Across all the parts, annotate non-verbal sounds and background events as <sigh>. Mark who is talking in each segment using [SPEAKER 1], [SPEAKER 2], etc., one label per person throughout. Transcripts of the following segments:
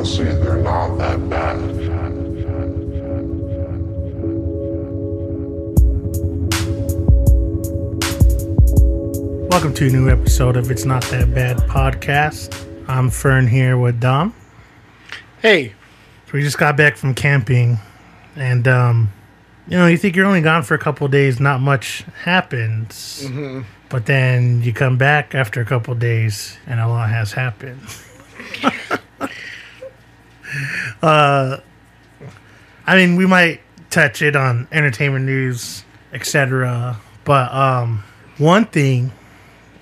[SPEAKER 1] honestly, they're not that bad.
[SPEAKER 2] Welcome to a new episode of It's Not That Bad podcast. I'm Fern here with Dom.
[SPEAKER 3] Hey,
[SPEAKER 2] We just got back from camping, and um, you know, you think you're only gone for a couple of days, not much happens, but then you come back after a couple of days, and a lot has happened. <laughs> uh, I mean, we might touch it on entertainment news, etc. But um, one thing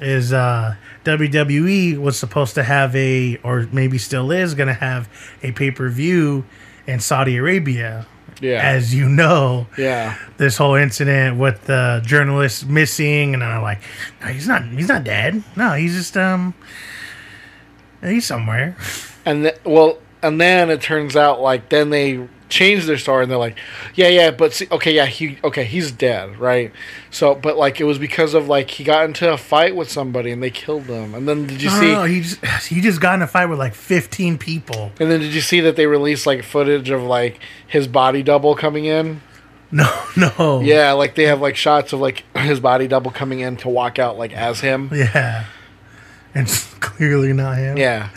[SPEAKER 2] is uh, WWE was supposed to have a, or maybe still is going to have a pay per view in Saudi Arabia.
[SPEAKER 3] Yeah.
[SPEAKER 2] As you know,
[SPEAKER 3] yeah,
[SPEAKER 2] this whole incident with the journalist missing, and I'm like, no, he's not, he's not dead. No, he's just um, he's somewhere.
[SPEAKER 3] and th- well, and then it turns out like then they changed their story and they're like, yeah, yeah, but see, okay, yeah, he okay, he's dead, right? So, but like it was because of like he got into a fight with somebody and they killed him, and then did you
[SPEAKER 2] No,
[SPEAKER 3] see?
[SPEAKER 2] no, no, he just <sighs> he just got in a fight with like 15 people.
[SPEAKER 3] And then did you see that they released like footage of like his body double coming in?
[SPEAKER 2] No, <laughs> no,
[SPEAKER 3] Yeah, like they have like shots of like <clears throat> his body double coming in to walk out like as him.
[SPEAKER 2] yeah, and it's <laughs> clearly not him.
[SPEAKER 3] Yeah.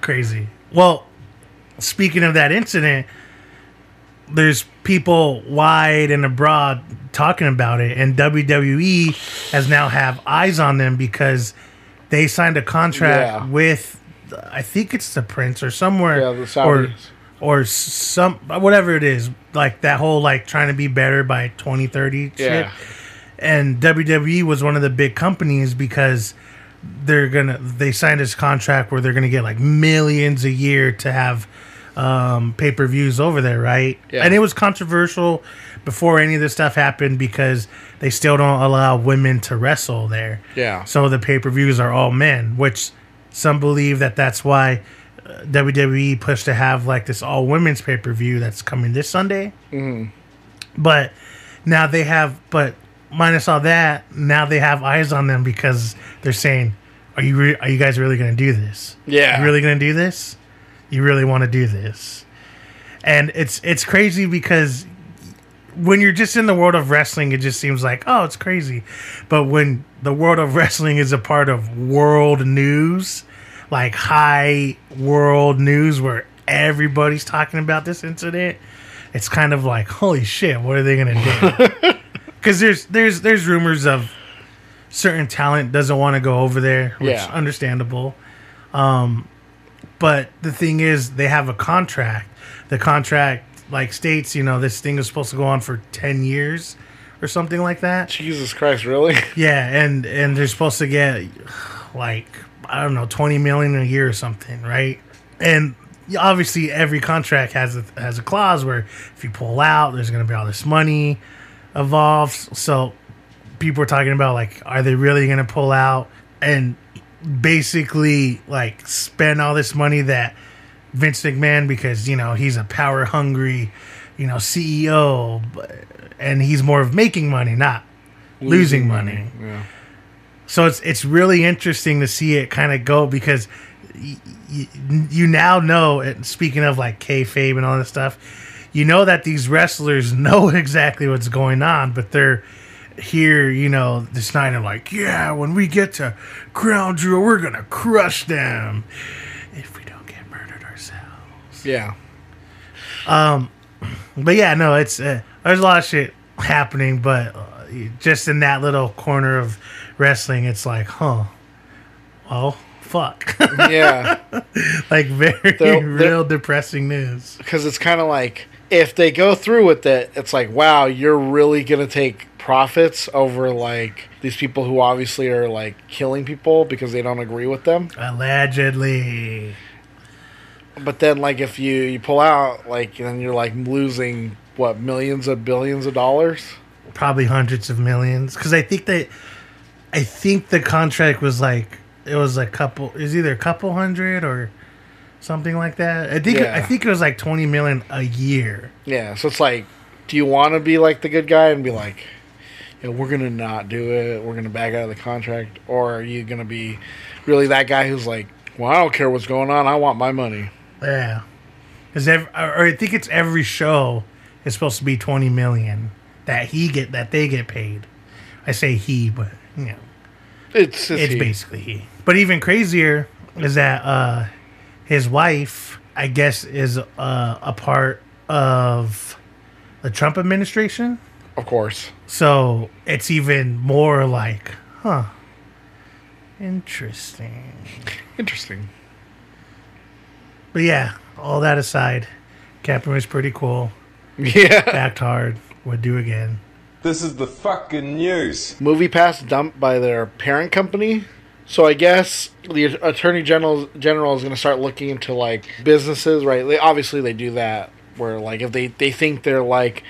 [SPEAKER 2] crazy. Well, speaking of that incident, there's people wide and abroad talking about it, and WWE has now have eyes on them because they signed a contract
[SPEAKER 3] Yeah.
[SPEAKER 2] with, I think it's the Prince or somewhere,
[SPEAKER 3] Yeah, the
[SPEAKER 2] or or some whatever it is, like that whole like trying to be better by 2030 shit. And WWE was one of the big companies because they're gonna they signed this contract where they're gonna get like millions a year to have um, pay per views over there, right?
[SPEAKER 3] Yeah.
[SPEAKER 2] And it was controversial before any of this stuff happened because they still don't allow women to wrestle there.
[SPEAKER 3] Yeah.
[SPEAKER 2] So the pay per views are all men, which some believe that that's why uh, WWE pushed to have like this all women's pay per view that's coming this Sunday. But now they have, but minus all that, now they have eyes on them because they're saying, "Are you re- are you guys really going to do this?
[SPEAKER 3] Yeah.
[SPEAKER 2] you really going to do this? You really want to do this?" And it's it's crazy because when you're just in the world of wrestling, it just seems like, oh, it's crazy. But when the world of <laughs> wrestling is a part of world news, like high world news where everybody's talking about this incident, it's kind of like, holy shit, what are they gonna do? <laughs> Because there's there's there's rumors of certain talent doesn't want to go over there, which
[SPEAKER 3] Yeah.
[SPEAKER 2] understandable. Um, but the thing is, they have a contract. The contract like states, you know, this thing is supposed to go on for ten years or something like that.
[SPEAKER 3] Jesus Christ, really? <laughs>
[SPEAKER 2] Yeah, and and they're supposed to get like I don't know twenty million a year or something, right? And obviously, every contract has a has a clause where if you pull out, there's going to be all this money involved. So people are talking about like, are they really going to pull out and basically like spend all this money that Vince McMahon because you know he's a power hungry, you know CEO, and he's more of making money, not losing, money.
[SPEAKER 3] Yeah.
[SPEAKER 2] So it's it's really interesting to see it kind of go because y- y- you now know. Speaking of like kayfabe and all this stuff, you know that these wrestlers <laughs> know exactly what's going on, but they're here, you know, this night and like, yeah, when we get to Crown Jewel, we're gonna crush them if we don't get murdered ourselves.
[SPEAKER 3] Yeah.
[SPEAKER 2] Um, but yeah, no, it's uh, there's a lot of shit happening, but uh, just in that little corner of wrestling, it's like, huh, well, fuck,
[SPEAKER 3] Yeah. <laughs>
[SPEAKER 2] like very
[SPEAKER 3] They're- they're-
[SPEAKER 2] real depressing news.
[SPEAKER 3] because it's kind of like if they go through with it, it's like wow, you're really gonna take profits over like these people who obviously are like killing people because they don't agree with them.
[SPEAKER 2] Allegedly,
[SPEAKER 3] But then like if you you pull out, like then you're like losing what millions of billions of dollars.
[SPEAKER 2] probably hundreds of millions. Because I think that I think the contract was like it was a couple. It was either a couple hundred or something like that. I think
[SPEAKER 3] Yeah.
[SPEAKER 2] I think it was like twenty million a year.
[SPEAKER 3] Yeah, so it's like, do you want to be like the good guy and be like, you know, we're gonna not do it, we're gonna back out of the contract, or are you gonna be really that guy who's like, well, I don't care what's going on, I want my money.
[SPEAKER 2] Yeah. Because or I think it's every show is supposed to be twenty million that he get that they get paid. I say he, but you know,
[SPEAKER 3] It's it's,
[SPEAKER 2] it's
[SPEAKER 3] he.
[SPEAKER 2] basically he. But even crazier is that uh, his wife, I guess, is uh, a part of the Trump administration.
[SPEAKER 3] Of course.
[SPEAKER 2] So it's even more like, huh, interesting.
[SPEAKER 3] Interesting.
[SPEAKER 2] But yeah, all that aside, Captain was pretty cool.
[SPEAKER 3] Yeah. <laughs>
[SPEAKER 2] Backed hard. Would do again.
[SPEAKER 1] This is the fucking news.
[SPEAKER 3] Movie Pass dumped by their parent company. So I guess the attorney general general is going to start looking into like businesses, right? They obviously they do that where like if they they think they're like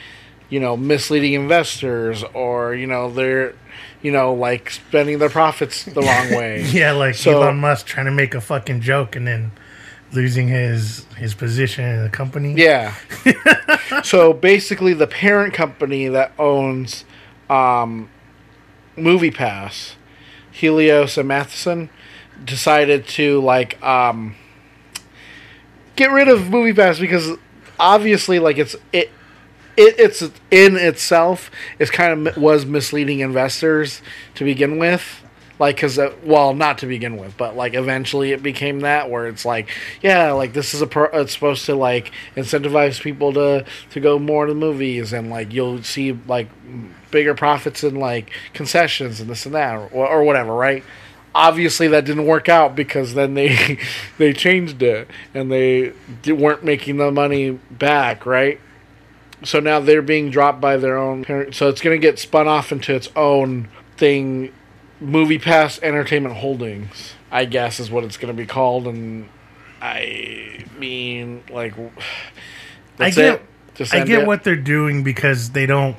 [SPEAKER 3] you know misleading investors or you know they're you know like spending their profits the wrong <laughs> way.
[SPEAKER 2] Yeah, like
[SPEAKER 3] So-
[SPEAKER 2] Elon Musk trying to make a fucking joke and then losing his his position in the company.
[SPEAKER 3] Yeah. <laughs> so basically, the parent company that owns um, Movie Pass, Helios and Matheson, decided to like um, get rid of Movie Pass because obviously, like it's it. It, it's in itself is kind of was misleading investors to begin with. Like because uh, well not to begin with but like eventually it became that where it's like yeah like this is a pro- it's supposed to like incentivize people to to go more to the movies and like you'll see like bigger profits in like concessions and this and that or, or whatever right? Obviously that didn't work out because then they <laughs> they changed it and they weren't making the money back right so now they're being dropped by their own parent. So it's going to get spun off into its own thing. Movie Pass Entertainment Holdings, I guess, is what it's going to be called. And I mean, like,
[SPEAKER 2] I get. I get
[SPEAKER 3] it.
[SPEAKER 2] what they're doing because they don't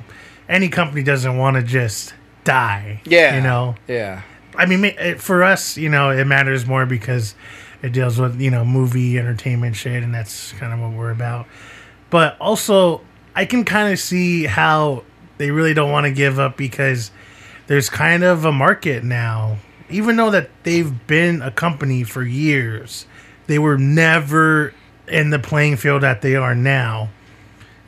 [SPEAKER 2] any company doesn't want to just die.
[SPEAKER 3] Yeah.
[SPEAKER 2] You know.
[SPEAKER 3] Yeah.
[SPEAKER 2] I mean, eh, for us, you know, it matters more because it deals with you know movie entertainment shit, and that's kind of what we're about. But also, I can kind of see how they really don't want to give up because there's kind of a market now. Even though that they've been a company for years, they were never in the playing field that they are now.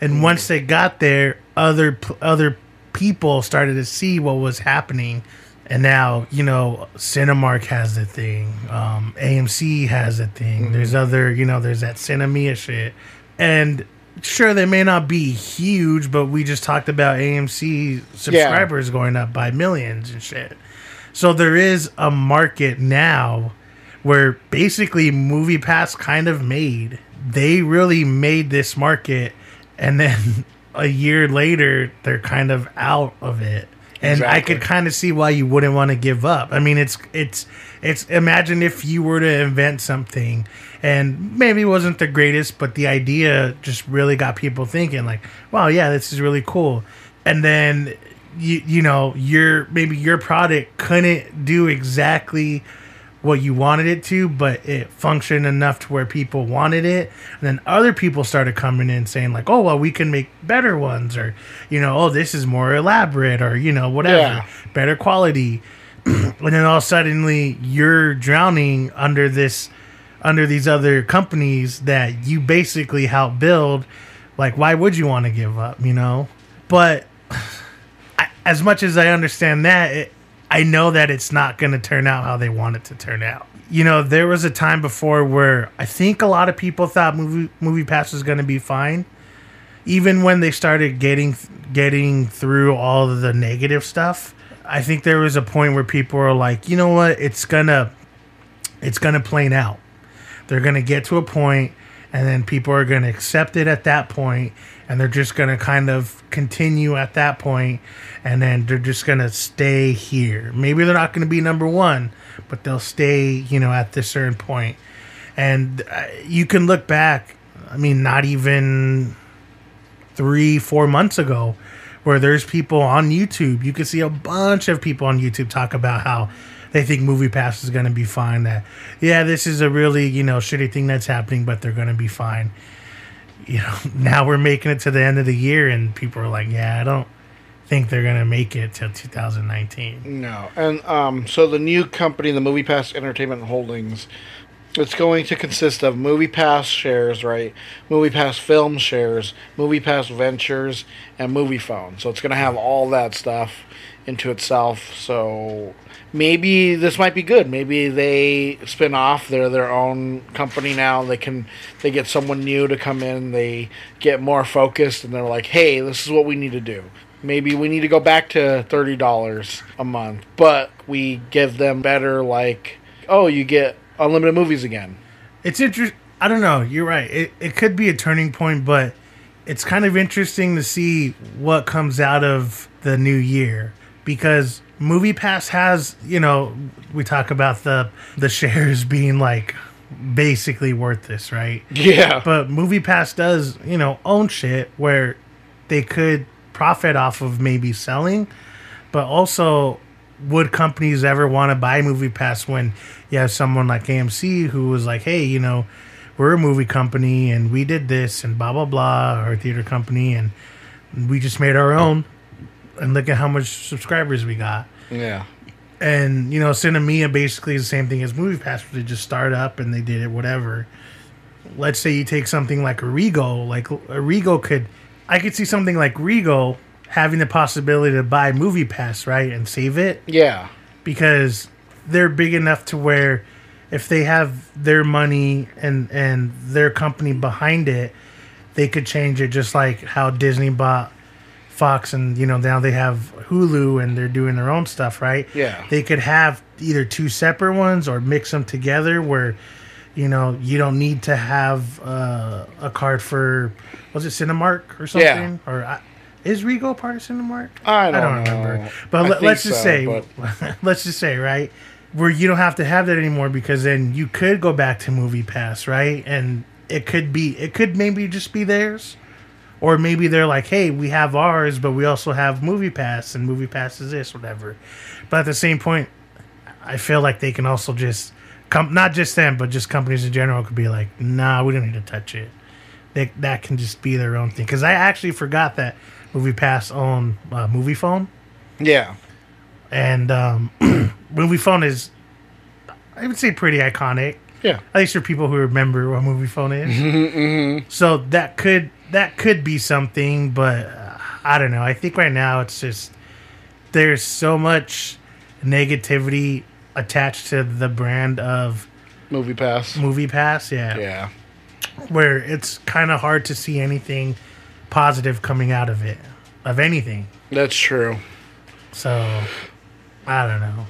[SPEAKER 2] And once they got there, other other people started to see what was happening, and now you know Cinemark has a thing, um, AMC has a thing. There's other, you know, there's that Sinemia shit, and sure they may not be huge, but we just talked about AMC subscribers going up by millions and shit. So there is a market now where basically Movie Pass kind of made. They really made this market, and then <laughs> a year later, they're kind of out of it. And I could kind of see why you wouldn't want to give up. I mean, it's it's it's. Imagine if you were to invent something, and maybe it wasn't the greatest, but the idea just really got people thinking, like, "Wow, yeah, this is really cool." And then you you know your maybe your product couldn't do exactly what you wanted it to, but it functioned enough to where people wanted it. And then other people started coming in saying like, "Oh, well, we can make better ones," or you know, "Oh, this is more elaborate," or you know, whatever,
[SPEAKER 3] Yeah.
[SPEAKER 2] better quality. <clears throat> and then all suddenly you're drowning under this, under these other companies that you basically help build. Like, why would you want to give up? You know, but <sighs> I, as much as I understand that, it, I know that it's not going to turn out how they want it to turn out. You know, there was a time before where I think a lot of people thought movie movie pass was going to be fine, even when they started getting getting through all the negative stuff. I think there was a point where people were like, you know what, it's gonna it's gonna plane out. They're gonna get to a point, and then people are gonna accept it at that point, and they're just gonna kind of continue at that point, and then they're just gonna stay here. Maybe they're not gonna be number one, but they'll stay, you know, at this certain point. And uh, you can look back. I mean, not even three, four months ago, where there's people on YouTube. You can see a bunch of people on YouTube talk about how they think Movie Pass is going to be fine. That yeah, this is a really you know shitty thing that's happening, but they're going to be fine. You know, <laughs> now we're making it to the end of the year, and people are like, yeah, I don't think they're to make it till 2019.
[SPEAKER 3] No, and um, so the new company, the Movie Pass Entertainment Holdings, It's going to consist of Movie Pass shares, right? Movie Pass film shares, Movie Pass Ventures, and Moviefone. So it's to have all that stuff into itself. So maybe this might be good. Maybe they spin off. They're their own company now. They can they get someone new to come in. They get more focused, and they're like, hey, this is what we need to do. Maybe we need to go back to thirty dollars a month, but we give them better like, oh, you get unlimited movies again.
[SPEAKER 2] It's interesting. I don't know. You're right. It, it could be a turning point, but it's kind of interesting to see what comes out of the new year because Movie Pass has, you know, we talk about the the shares being like basically worthless, right?
[SPEAKER 3] Yeah,
[SPEAKER 2] But Movie Pass does, you know, own shit where they could profit off of maybe selling, but also would companies ever want to buy Movie Pass when you have someone like AMC who was like, hey, you know, we're a movie company and we did this and blah blah blah, our theater company and we just made our own and look at how much subscribers we got.
[SPEAKER 3] yeah,
[SPEAKER 2] And you know, Sinemia basically is the same thing as Movie Pass, where they just start up and they did it, whatever. Let's say you take something like a Regal, like a Regal could, I could see something like Regal having the possibility to buy Movie Pass, right, and save it
[SPEAKER 3] yeah,
[SPEAKER 2] because they're big enough to where if they have their money and and their company behind it, they could change it just like how Disney bought Fox and you know now they have Hulu and they're doing their own stuff, right?
[SPEAKER 3] Yeah.
[SPEAKER 2] They could have either two separate ones or mix them together where you know you don't need to have uh, a card for was it Cinemark or something or I, is Regal part of Cinemark?
[SPEAKER 3] I don't know.
[SPEAKER 2] remember. But
[SPEAKER 3] I
[SPEAKER 2] let's just
[SPEAKER 3] so,
[SPEAKER 2] say,
[SPEAKER 3] but- <laughs>
[SPEAKER 2] let's just say, right, where you don't have to have that anymore because then you could go back to Movie Pass, right, and it could be, it could maybe just be theirs, or maybe they're like, hey, we have ours, but we also have Movie Pass, and Movie Pass is this, whatever. But at the same point, I feel like they can also just come, not just them, but just companies in general could be like, nah, we don't need to touch it. They, that can just be their own thing. Because I actually forgot that Movie Pass on uh, Moviefone,
[SPEAKER 3] yeah,
[SPEAKER 2] and um, <clears throat> Moviefone is, I would say, pretty iconic.
[SPEAKER 3] yeah.
[SPEAKER 2] At least for people who remember what Moviefone is. So that could that could be something, but uh, I don't know. I think right now it's just there's so much negativity attached to the brand of
[SPEAKER 3] Movie Pass.
[SPEAKER 2] Movie Pass. Yeah,
[SPEAKER 3] Yeah,
[SPEAKER 2] where it's kind of hard to see anything positive coming out of it, of anything.
[SPEAKER 3] that's true.
[SPEAKER 2] So I don't know.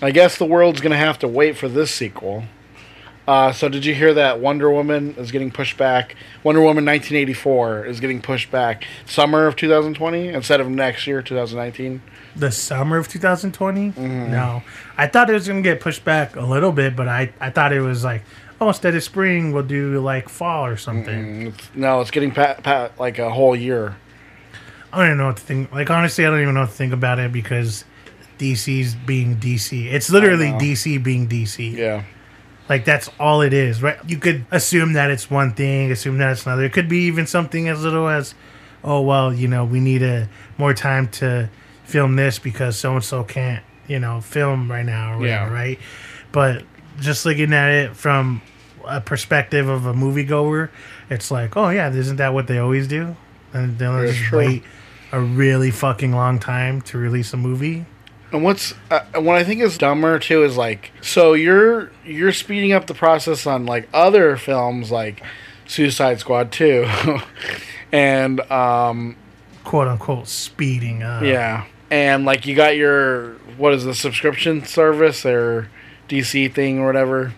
[SPEAKER 3] I guess the world's gonna have to wait for this sequel. Uh, so did you hear that Wonder Woman is getting pushed back? Wonder Woman 1984 is getting pushed back summer of 2020 instead of next year 2019.
[SPEAKER 2] The summer of 2020? No, I thought it was gonna get pushed back a little bit, but I I thought it was like, oh, instead of spring, we'll do like fall or something.
[SPEAKER 3] It's, no, it's getting pa- pa- like a whole year.
[SPEAKER 2] I don't even know what to think. Like honestly, I don't even know what to think about it because DC's being DC. It's literally. DC being DC.
[SPEAKER 3] Yeah,
[SPEAKER 2] Like that's all it is, right? You could assume that it's one thing, assume that it's another. It could be even something as little as, oh well, you know, we need a more time to film this because so and so can't, you know, film right now or whatever,
[SPEAKER 3] Yeah.
[SPEAKER 2] right? But just looking at it from a perspective of a moviegoer, it's like, oh yeah, isn't that what they always do? And they'll just wait a really fucking long time to release a movie.
[SPEAKER 3] And what's uh, what I think is dumber too is like so you're you're speeding up the process on like other films like Suicide Squad 2 <laughs> and um
[SPEAKER 2] quote unquote speeding up.
[SPEAKER 3] Yeah, and like you got your what is the subscription service or DC thing or whatever.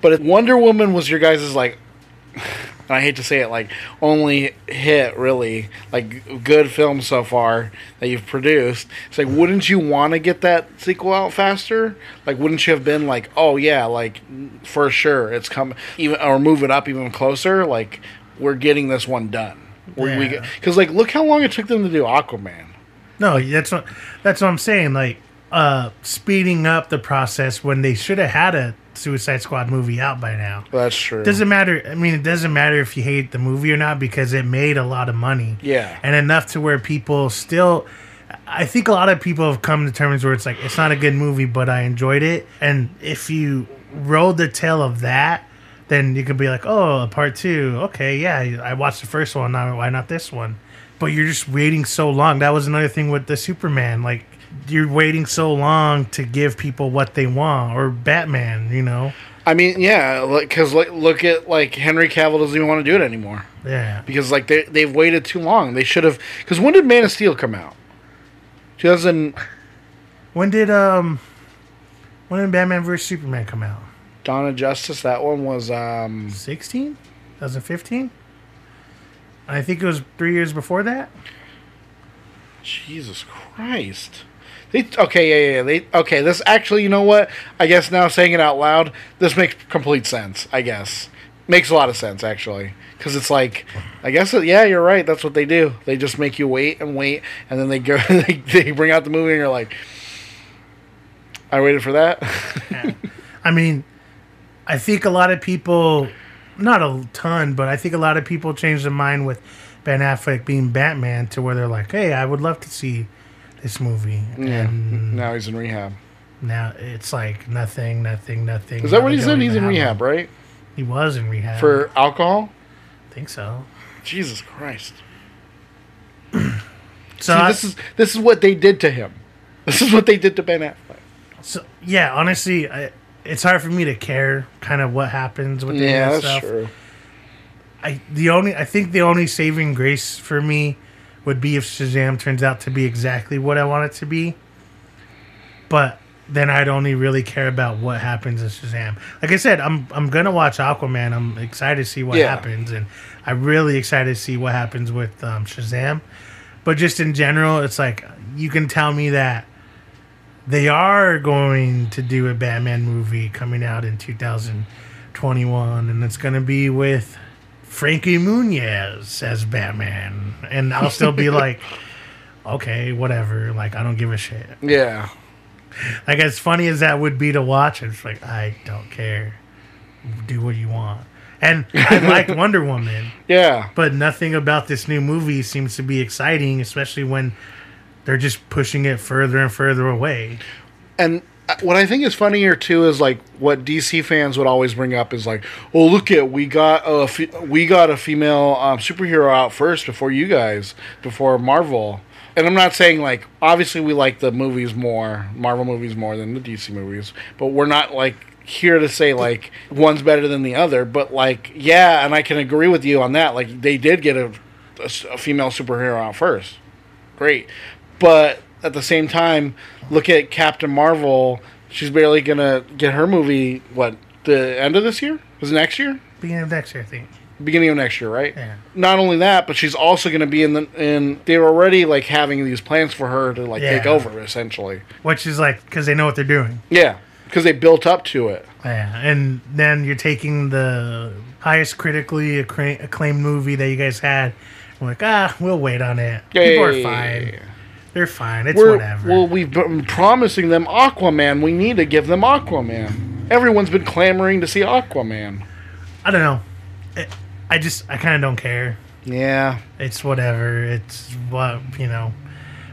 [SPEAKER 3] But if Wonder Woman was your guys' like, I hate to say it, like only hit really like good film so far that you've produced. It's like, wouldn't you want to get that sequel out faster? Like, wouldn't you have been like, oh yeah, like for sure it's coming, even or move it up even closer? Like, we're getting this one done.
[SPEAKER 2] Yeah.
[SPEAKER 3] because like look how long it took them to do Aquaman.
[SPEAKER 2] No, that's what that's what I'm saying. Like uh speeding up the process when they should have had a Suicide Squad movie out by now.
[SPEAKER 3] That's true.
[SPEAKER 2] Doesn't matter. I mean, it doesn't matter if you hate the movie or not because it made a lot of money.
[SPEAKER 3] Yeah.
[SPEAKER 2] and enough to where people still. I think a lot of people have come to terms where it's like it's not a good movie, but I enjoyed it. And if you rode the tail of that, then you could be like, oh, a part two. Okay, yeah, I watched the first one. Now why not this one? But you're just waiting so long. That was another thing with the Superman. Like you're waiting so long to give people what they want, or Batman. You know?
[SPEAKER 3] I mean, yeah, because like, look at like Henry Cavill doesn't even want to do it anymore
[SPEAKER 2] Yeah.
[SPEAKER 3] because like they they've waited too long. They should have. Because when did Man of Steel come out? 2000
[SPEAKER 2] When did um, when did Batman vs Superman come out?
[SPEAKER 3] Dawn of Justice. That one was um
[SPEAKER 2] 16? 2015? I think it was three years before that.
[SPEAKER 3] Jesus Christ. They okay, yeah, yeah. They okay. This actually, you know what? I guess now saying it out loud, this makes complete sense. I guess makes a lot of sense actually, because it's like, I guess yeah, you're right. That's what they do. They just make you wait and wait, and then they go, <laughs> they, they bring out the movie, and you're like, I waited for that. <laughs>
[SPEAKER 2] I mean, I think a lot of people, not a ton, but I think a lot of people changed their mind with Ben Affleck being Batman to where they're like, hey, I would love to see this movie.
[SPEAKER 3] yeah.
[SPEAKER 2] And
[SPEAKER 3] Now he's in rehab.
[SPEAKER 2] now it's like nothing, nothing, nothing.
[SPEAKER 3] Is that what he said? He's in rehab,
[SPEAKER 2] one.
[SPEAKER 3] right?
[SPEAKER 2] He was in rehab.
[SPEAKER 3] For alcohol.
[SPEAKER 2] I think so.
[SPEAKER 3] Jesus Christ. <clears throat>
[SPEAKER 2] So
[SPEAKER 3] See,
[SPEAKER 2] I-
[SPEAKER 3] this is this is what they did to him. <laughs> This is what they did to Ben Affleck.
[SPEAKER 2] So yeah, honestly, I, it's hard for me to care kind of what happens with
[SPEAKER 3] Yeah,
[SPEAKER 2] that
[SPEAKER 3] that's
[SPEAKER 2] stuff.
[SPEAKER 3] true.
[SPEAKER 2] I the only I think the only saving grace for me would be if Shazam turns out to be exactly what I want it to be. But then I'd only really care about what happens in Shazam. Like I said, I'm I'm gonna watch Aquaman. I'm excited to see what
[SPEAKER 3] Yeah.
[SPEAKER 2] happens, and I'm really excited to see what happens with um, Shazam. But just in general, it's like you can tell me that they are going to do a Batman movie coming out in 2021, and it's going to be with Frankie Muniz as Batman, and I'll still be <laughs> like, okay, whatever. Like I don't give a shit.
[SPEAKER 3] Yeah.
[SPEAKER 2] Like as funny as that would be to watch, it's like I don't care. Do what you want. And I <laughs> like Wonder Woman,
[SPEAKER 3] Yeah.
[SPEAKER 2] but nothing about this new movie seems to be exciting, especially when they're just pushing it further and further away.
[SPEAKER 3] And what I think is funnier too is like what DC fans would always bring up is like, "Oh, look at we got a fe- we got a female um, superhero out first before you guys, before Marvel." And I'm not saying like obviously we like the movies more, Marvel movies more than the DC movies, but we're not like here to say like one's better than the other, but like yeah, and I can agree with you on that. Like they did get a female superhero out first. Great. But at the same time, look at Captain Marvel. She's barely gonna get her movie. What the end of this year? Was it next year?
[SPEAKER 2] Beginning of next year, I think.
[SPEAKER 3] Beginning of next year, right?
[SPEAKER 2] Yeah.
[SPEAKER 3] Not only that, but she's also gonna be in the in. They're already like having these plans for her to like take over essentially.
[SPEAKER 2] Which is like because they know what they're doing.
[SPEAKER 3] Yeah, because they built up to it.
[SPEAKER 2] Yeah, and then you're taking the highest critically accra- acclaimed movie that you guys had. I'm like, ah, we'll wait on it. People are fine. They're fine. It's
[SPEAKER 3] We're,
[SPEAKER 2] whatever.
[SPEAKER 3] Well, we've been promising them Aquaman. We need to give them Aquaman. Everyone's been clamoring to see Aquaman.
[SPEAKER 2] I don't know. It, I just, I kind of don't care.
[SPEAKER 3] Yeah,
[SPEAKER 2] It's whatever. It's what you know.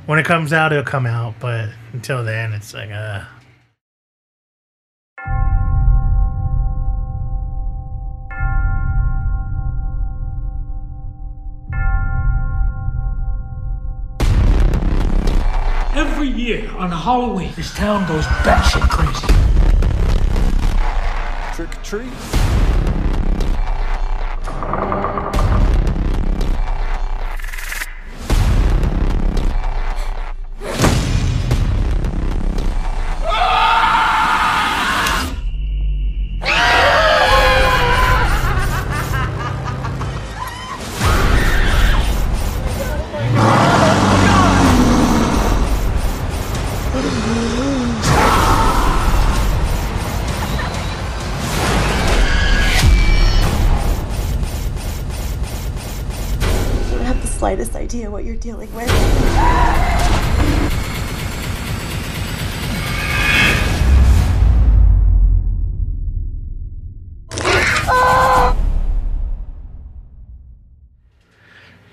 [SPEAKER 2] When it comes out, it'll come out. But until then, it's like, uh.
[SPEAKER 4] Every year on Halloween, this town goes batshit crazy.
[SPEAKER 1] Trick or treat.
[SPEAKER 5] Dealing with.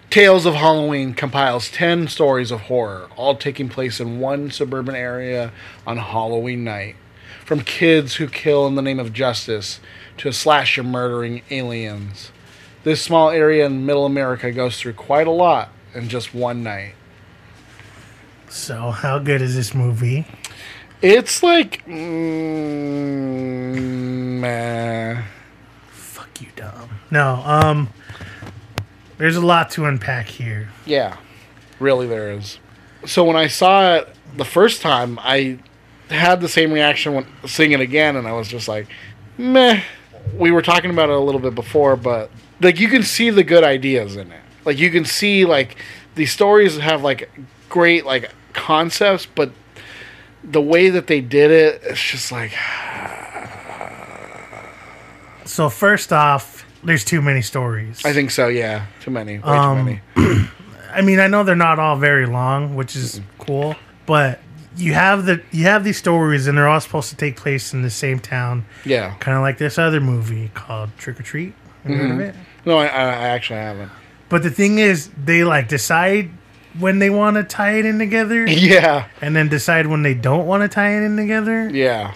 [SPEAKER 3] Tales of Halloween compiles 10 stories of horror, all taking place in one suburban area on Halloween night. from kids who kill in the name of justice to a slasher murdering aliens. This small area in middle America goes through quite a lot in just one night.
[SPEAKER 2] So, how good is this movie?
[SPEAKER 3] It's like. Mm, meh.
[SPEAKER 2] Fuck you, Dom. No, um, there's a lot to unpack here.
[SPEAKER 3] Yeah, really, there is. So when I saw it the first time, I had the same reaction when seeing it again, and I was just like, meh. We were talking about it a little bit before, but like you can see the good ideas in it. Like you can see like these stories have like great like concepts, but the way that they did it, it's just like <sighs>
[SPEAKER 2] So, first off, there's too many stories.
[SPEAKER 3] I think so. Yeah, too many, way
[SPEAKER 2] Um,
[SPEAKER 3] too many. <clears throat>
[SPEAKER 2] I mean, I know they're not all very long, which is cool, but you have the you have these stories, and they're all supposed to take place in the same town,
[SPEAKER 3] Yeah.
[SPEAKER 2] kind of like this other movie called Trick or Treat. Have you heard of it?
[SPEAKER 3] No, I I actually haven't.
[SPEAKER 2] But the thing is, they like decide when they want to tie it in together, <laughs>
[SPEAKER 3] Yeah.
[SPEAKER 2] and then decide when they don't want to tie it in together.
[SPEAKER 3] Yeah.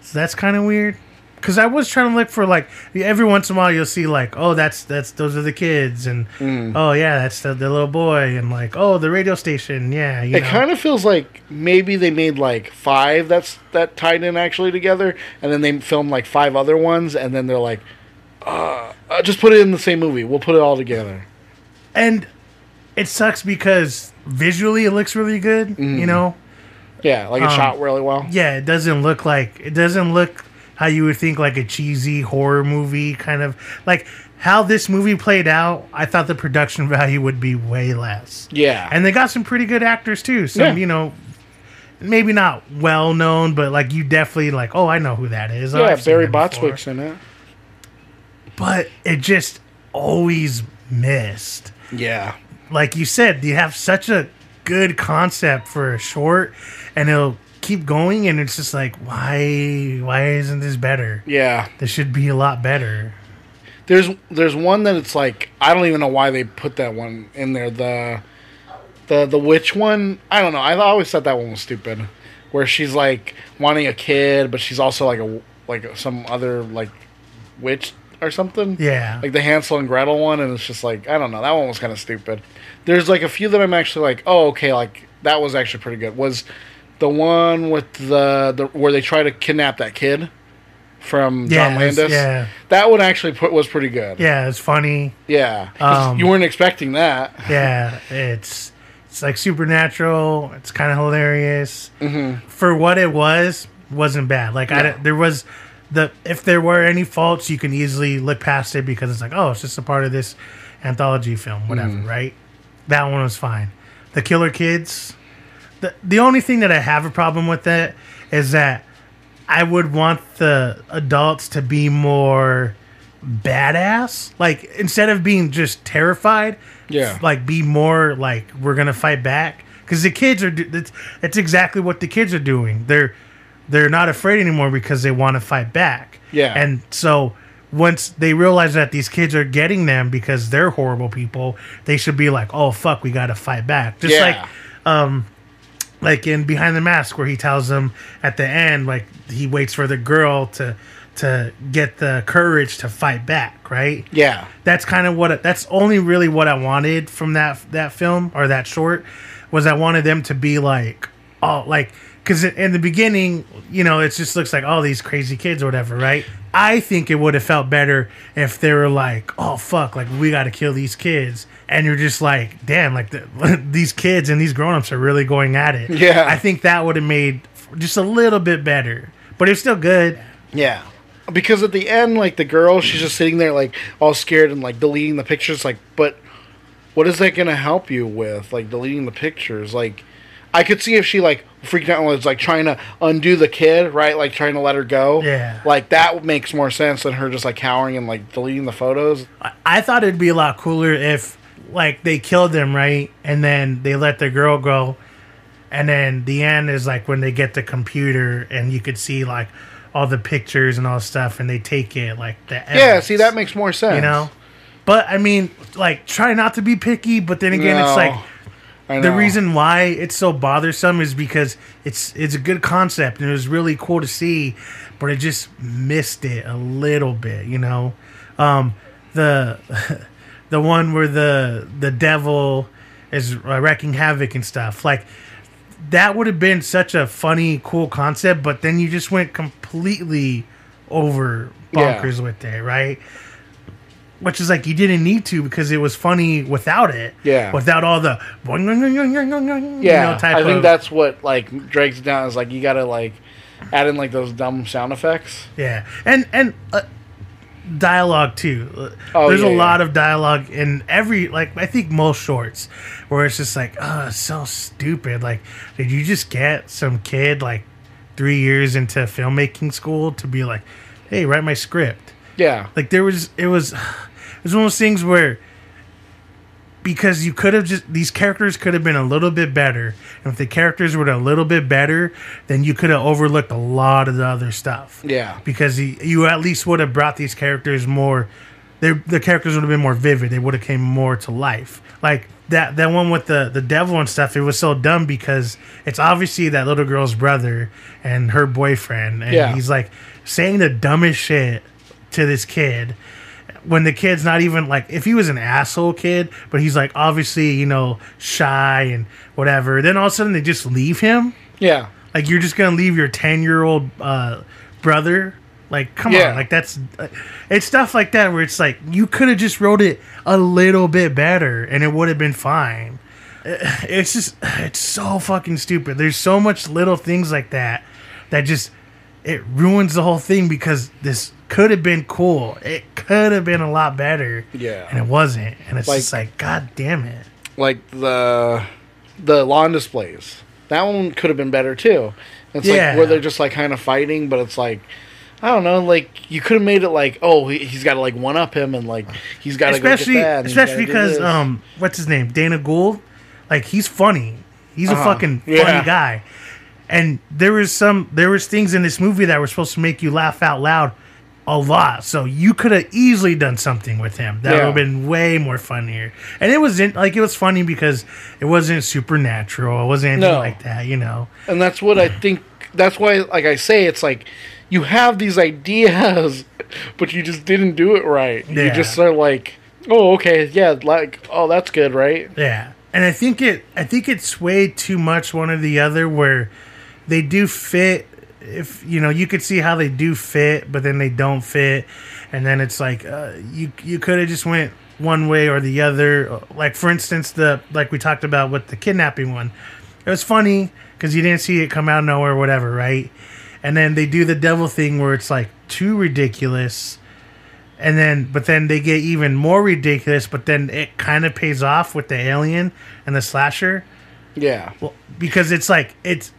[SPEAKER 2] So that's kind of weird. Cause I was trying to look for like every once in a while you'll see like oh that's that's those are the kids and
[SPEAKER 3] Mm.
[SPEAKER 2] oh yeah that's the, the little boy and like oh the radio station yeah you
[SPEAKER 3] It kind of feels like maybe they made like five that's that tied in actually together, and then they filmed like five other ones, and then they're like, uh, uh, just put it in the same movie. We'll put it all together.
[SPEAKER 2] And it sucks because visually it looks really good
[SPEAKER 3] Mm.
[SPEAKER 2] you know
[SPEAKER 3] Yeah, like it
[SPEAKER 2] Um,
[SPEAKER 3] shot really well.
[SPEAKER 2] yeah it doesn't look like it doesn't look how you would think like a cheesy horror movie kind of like how this movie played out I thought the production <laughs> value would be way less
[SPEAKER 3] Yeah,
[SPEAKER 2] and they got some pretty good actors too. Some,
[SPEAKER 3] Yeah.
[SPEAKER 2] you know, maybe not well known, but like you definitely like, oh, I know who that is.
[SPEAKER 3] Yeah,
[SPEAKER 2] I've
[SPEAKER 3] Barry
[SPEAKER 2] him.
[SPEAKER 3] Bostwick's in it.
[SPEAKER 2] But it just always missed.
[SPEAKER 3] Yeah,
[SPEAKER 2] Like you said, you have such a good concept for a short, and it'll keep going, and it's just like, why, why isn't this better?
[SPEAKER 3] yeah.
[SPEAKER 2] This should be a lot better.
[SPEAKER 3] There's there's one that it's like I don't even know why they put that one in there. The the the witch one. I don't know. I always thought that one was stupid. Where she's like wanting a kid, but she's also like a like some other like witch or something.
[SPEAKER 2] Yeah.
[SPEAKER 3] Like the Hansel and Gretel one, and it's just like I don't know. That one was kind of stupid. There's like a few that I'm actually like, oh okay, like that was actually pretty good. Was the one with the, the where they try to kidnap that kid from
[SPEAKER 2] Yeah,
[SPEAKER 3] John Landis?
[SPEAKER 2] yeah.
[SPEAKER 3] That one actually put, was pretty good.
[SPEAKER 2] yeah, it's funny.
[SPEAKER 3] Yeah.
[SPEAKER 2] Um,
[SPEAKER 3] you weren't expecting that.
[SPEAKER 2] yeah, it's it's like supernatural. It's kind of hilarious. Mm-hmm. For what it was, wasn't bad. Like I, there was the if there were any faults, you can easily look past it because it's like, oh, it's just a part of this anthology film, whatever,
[SPEAKER 3] Mm-hmm.
[SPEAKER 2] right? That one was fine. The Killer Kids. The the only thing that I have a problem with that is that I would want the adults to be more badass. Like instead of being just terrified,
[SPEAKER 3] Yeah.
[SPEAKER 2] like be more like we're gonna fight back. Because the kids are, that's, that's exactly what the kids are doing. They're they're not afraid anymore because they want to fight back.
[SPEAKER 3] Yeah.
[SPEAKER 2] and so once they realize that these kids are getting them because they're horrible people, they should be like, oh fuck, we got to fight back. Just
[SPEAKER 3] Yeah.
[SPEAKER 2] like um, like in Behind the Mask, where he tells them at the end, like he waits for the girl to to get the courage to fight back, right?
[SPEAKER 3] Yeah,
[SPEAKER 2] That's kind of what that's only really what I wanted from that that film or that short was I wanted them to be like oh like because in the beginning you know it just looks like all these crazy kids or whatever right I think it would have felt better if they were like oh fuck like we got to kill these kids and you're just like damn like the, <laughs> these kids and these grown-ups are really going at it
[SPEAKER 3] Yeah.
[SPEAKER 2] I think that would have made just a little bit better but it's still good
[SPEAKER 3] yeah. Because at the end, like the girl, she's just sitting there, like all scared and like deleting the pictures. Like, but what is that gonna help you with? Like deleting the pictures. Like, I could see if she like freaked out and was like trying to undo the kid, right? Like trying to let her go.
[SPEAKER 2] Yeah.
[SPEAKER 3] Like that makes more sense than her just like cowering and like deleting the photos.
[SPEAKER 2] I- I thought it'd be a lot cooler if like they killed them right and then they let the girl go and then the end is like when they get the computer and you could see like all the pictures and all stuff and they take it like the
[SPEAKER 3] Yeah. See, that makes more sense.
[SPEAKER 2] you know but i mean like try not to be picky but then again it's like the reason why it's so bothersome is because it's it's a good concept and it was really cool to see, but it just missed it a little bit, you know. Um, the <laughs> the one where the the devil is uh, wrecking havoc and stuff like that would have been such a funny, cool concept, but then you just went completely over
[SPEAKER 3] Yeah.
[SPEAKER 2] bonkers with it, right? Which is like you didn't need to because it was funny without it.
[SPEAKER 3] Yeah.
[SPEAKER 2] Without all the you
[SPEAKER 3] Yeah,
[SPEAKER 2] know, type
[SPEAKER 3] I think
[SPEAKER 2] of,
[SPEAKER 3] that's what like drags it down. Is like you gotta like add in like those dumb sound effects.
[SPEAKER 2] yeah, and and uh, dialogue too. Uh,
[SPEAKER 3] Oh,
[SPEAKER 2] There's
[SPEAKER 3] yeah,
[SPEAKER 2] a lot
[SPEAKER 3] yeah.
[SPEAKER 2] of dialogue in every like I think most shorts where it's just like oh it's so stupid. Like did you just get some kid like three years into filmmaking school to be like, hey, write my script?
[SPEAKER 3] Yeah,
[SPEAKER 2] Like there was it was <sighs> it was one of those things where because you could have just these characters could have been a little bit better. And if the characters were a little bit better, then you could have overlooked a lot of the other stuff.
[SPEAKER 3] Yeah.
[SPEAKER 2] Because you, you at least would have brought these characters more they the characters would have been more vivid. They would have came more to life. Like that that one with the the devil and stuff, it was so dumb because it's obviously that little girl's brother and her boyfriend and
[SPEAKER 3] Yeah.
[SPEAKER 2] he's like saying the dumbest shit to this kid when the kid's not even like if he was an asshole kid, but he's like obviously you know shy and whatever. Then all of a sudden they just leave him.
[SPEAKER 3] yeah,
[SPEAKER 2] Like you're just gonna leave your ten year old uh, brother. Like come
[SPEAKER 3] Yeah.
[SPEAKER 2] on, like that's uh, it's stuff like that where it's like you could have just wrote it a little bit better and it would have been fine. Uh, It's just <sighs> it's so fucking stupid. There's so much little things like that that just it ruins the whole thing because this could have been cool. It could have been a lot better.
[SPEAKER 3] Yeah.
[SPEAKER 2] And it wasn't. And it's
[SPEAKER 3] Like-
[SPEAKER 2] just like, God damn it.
[SPEAKER 3] like the the lawn displays. That one could have been better too. It's
[SPEAKER 2] Yeah.
[SPEAKER 3] like where they're just like kind of fighting, but it's like I don't know. Like you could have made it like, oh, he, he's got to like one up him, and like he's got to go get
[SPEAKER 2] especially
[SPEAKER 3] that. and he's gotta
[SPEAKER 2] especially because um what's his name Dana Gould like he's funny he's a
[SPEAKER 3] Uh-huh.
[SPEAKER 2] fucking
[SPEAKER 3] Yeah.
[SPEAKER 2] funny guy and there was some there was things in this movie that were supposed to make you laugh out loud a lot so you could have easily done something with him that would have been way more funnier and it wasn't like it was funny because it wasn't supernatural it wasn't anything
[SPEAKER 3] No.
[SPEAKER 2] like that you know
[SPEAKER 3] and that's what I think. That's why, like I say, it's like you have these ideas, <laughs> but you just didn't do it right. You just are like, oh, okay, yeah, like, oh, that's good, right?
[SPEAKER 2] Yeah, and I think it I think it swayed too much one or the other where they do fit. If you know, you could see how they do fit, but then they don't fit, and then it's like uh, you you could have just went one way or the other. Like for instance, the like we talked about with the kidnapping one, it was funny because you didn't see it come out of nowhere, or whatever, right? And then they do the devil thing where it's like too ridiculous. And then but then they get even more ridiculous but then it kind of pays off with the alien and the slasher.
[SPEAKER 3] Yeah,
[SPEAKER 2] well because it's like it's